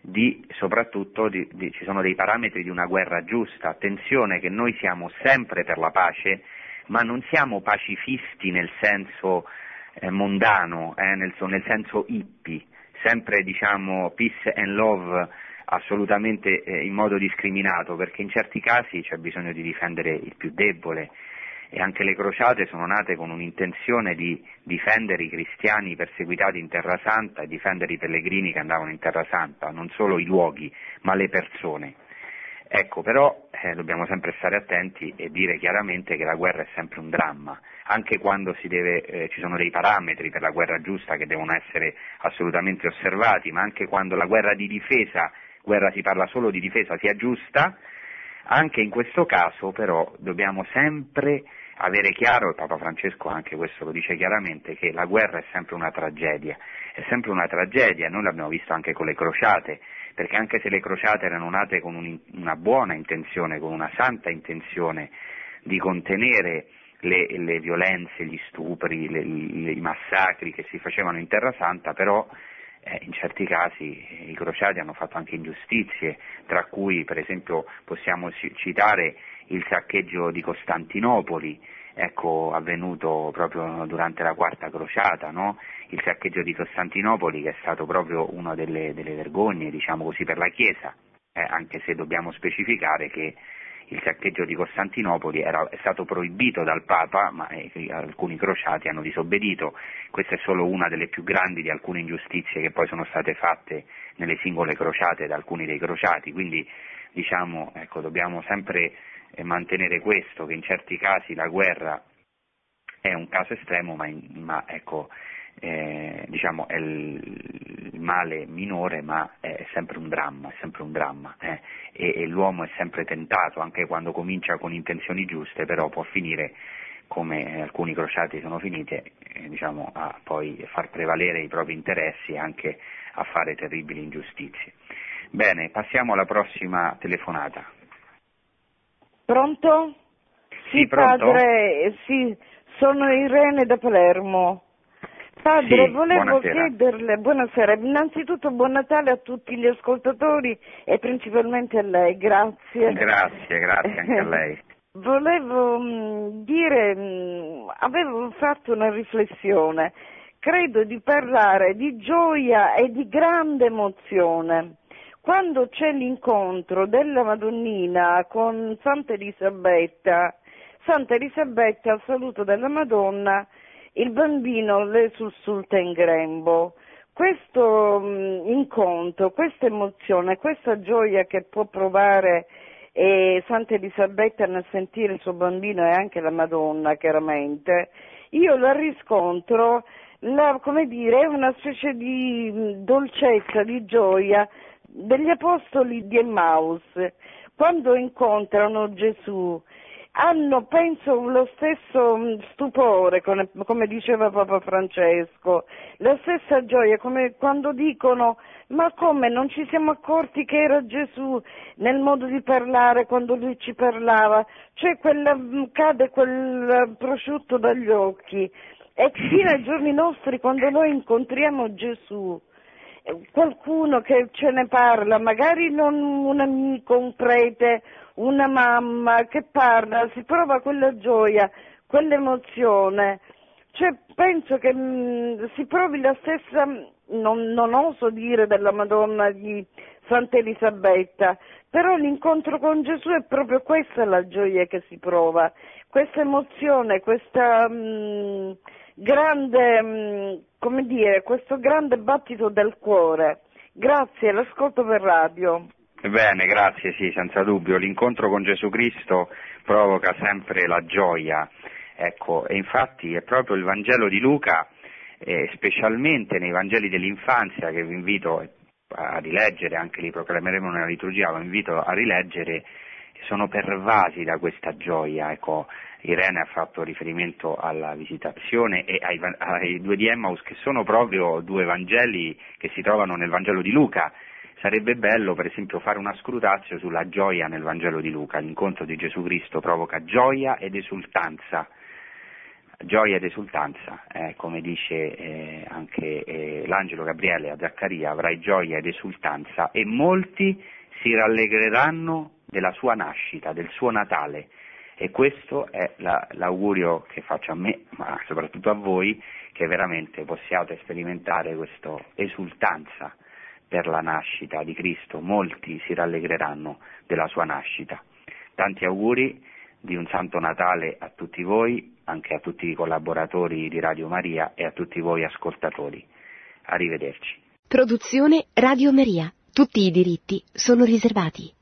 di, soprattutto di, di, ci sono dei parametri di una guerra giusta. Attenzione che noi siamo sempre per la pace, ma non siamo pacifisti nel senso eh, mondano, eh, nel, nel, senso hippie, sempre diciamo peace and love assolutamente eh, in modo discriminato, perché in certi casi c'è bisogno di difendere il più debole e anche le crociate sono nate con un'intenzione di difendere i cristiani perseguitati in Terra Santa e difendere i pellegrini che andavano in Terra Santa, non solo i luoghi, ma le persone. Ecco, però eh, dobbiamo sempre stare attenti e dire chiaramente che la guerra è sempre un dramma, anche quando deve, eh, ci sono dei parametri per la guerra giusta che devono essere assolutamente osservati, ma anche quando la guerra di difesa, guerra si parla solo di difesa, sia giusta, anche in questo caso però dobbiamo sempre avere chiaro, Papa Francesco anche questo lo dice chiaramente, che la guerra è sempre una tragedia, è sempre una tragedia, noi l'abbiamo visto anche con le crociate, perché anche se le crociate erano nate con un, una buona intenzione, con una santa intenzione di contenere le, le violenze, gli stupri, le, le, i massacri che si facevano in Terra Santa, però eh, in certi casi i crociati hanno fatto anche ingiustizie, tra cui per esempio possiamo citare il saccheggio di Costantinopoli, ecco, avvenuto proprio durante la quarta crociata, no? il saccheggio di Costantinopoli che è stato proprio una delle, delle vergogne, diciamo così, per la Chiesa, eh, anche se dobbiamo specificare che il saccheggio di Costantinopoli era, è stato proibito dal Papa, ma eh, alcuni crociati hanno disobbedito. Questa è solo una delle più grandi di alcune ingiustizie che poi sono state fatte nelle singole crociate da alcuni dei crociati. Quindi diciamo, ecco, dobbiamo sempre eh, mantenere questo, che in certi casi la guerra è un caso estremo, ma, ma ecco, eh, diciamo, è il male minore, ma è sempre un dramma, è sempre un dramma eh, e, e, l'uomo è sempre tentato, anche quando comincia con intenzioni giuste, però può finire come alcuni crociati sono finiti, eh, diciamo, a poi far prevalere i propri interessi e anche a fare terribili ingiustizie. Bene, passiamo alla prossima telefonata. Pronto? Sì, pronto? padre, sì, sono Irene da Palermo. Padre, Sì, volevo buonasera. chiederle, buonasera, innanzitutto buon Natale a tutti gli ascoltatori e principalmente a lei, grazie. Grazie, grazie anche a lei. Volevo mh, dire, mh, avevo fatto una riflessione, credo di parlare di gioia e di grande emozione. Quando c'è l'incontro della Madonnina con Santa Elisabetta, Santa Elisabetta al saluto della Madonna, il bambino le sussulta in grembo. Questo mh, incontro, questa emozione, questa gioia che può provare eh, Santa Elisabetta nel sentire il suo bambino e anche la Madonna, chiaramente, io la riscontro, la, come dire, è una specie di mh, dolcezza, di gioia degli apostoli di Emmaus, quando incontrano Gesù hanno, penso, lo stesso mh, stupore, come, diceva Papa Francesco, la stessa gioia, come quando dicono ma come? Non ci siamo accorti che era Gesù nel modo di parlare quando lui ci parlava, cioè quella, mh, cade quel prosciutto dagli occhi. E fino ai giorni nostri quando noi incontriamo Gesù qualcuno che ce ne parla, magari non un amico, un prete, una mamma che parla, si prova quella gioia, quell'emozione. Cioè, penso che mh, si provi la stessa, non, non oso dire della Madonna di Santa Elisabetta, però l'incontro con Gesù è proprio questa la gioia che si prova, questa emozione, questa mh, grande, mh, come dire, questo grande battito del cuore. Grazie, l'ascolto per radio. Bene, grazie, sì, senza dubbio. L'incontro con Gesù Cristo provoca sempre la gioia. Ecco, e infatti è proprio il Vangelo di Luca, eh, specialmente nei Vangeli dell'infanzia, che vi invito a rileggere, anche li proclameremo nella liturgia, vi invito a rileggere, sono pervasi da questa gioia. Ecco, Irene ha fatto riferimento alla visitazione e ai, ai due di Emmaus, che sono proprio due Vangeli che si trovano nel Vangelo di Luca. Sarebbe bello, per esempio, fare una scrutazio sulla gioia nel Vangelo di Luca. L'incontro di Gesù Cristo provoca gioia ed esultanza. Gioia ed esultanza, eh, come dice eh, anche eh, l'angelo Gabriele a Zaccaria, avrai gioia ed esultanza e molti si rallegreranno della sua nascita, del suo Natale. E questo è la, l'augurio che faccio a me, ma soprattutto a voi, che veramente possiate sperimentare questa esultanza per la nascita di Cristo. Molti si rallegreranno della sua nascita. Tanti auguri di un Santo Natale a tutti voi, anche a tutti i collaboratori di Radio Maria e a tutti voi ascoltatori. Arrivederci. Produzione Radio Maria. Tutti i diritti sono riservati.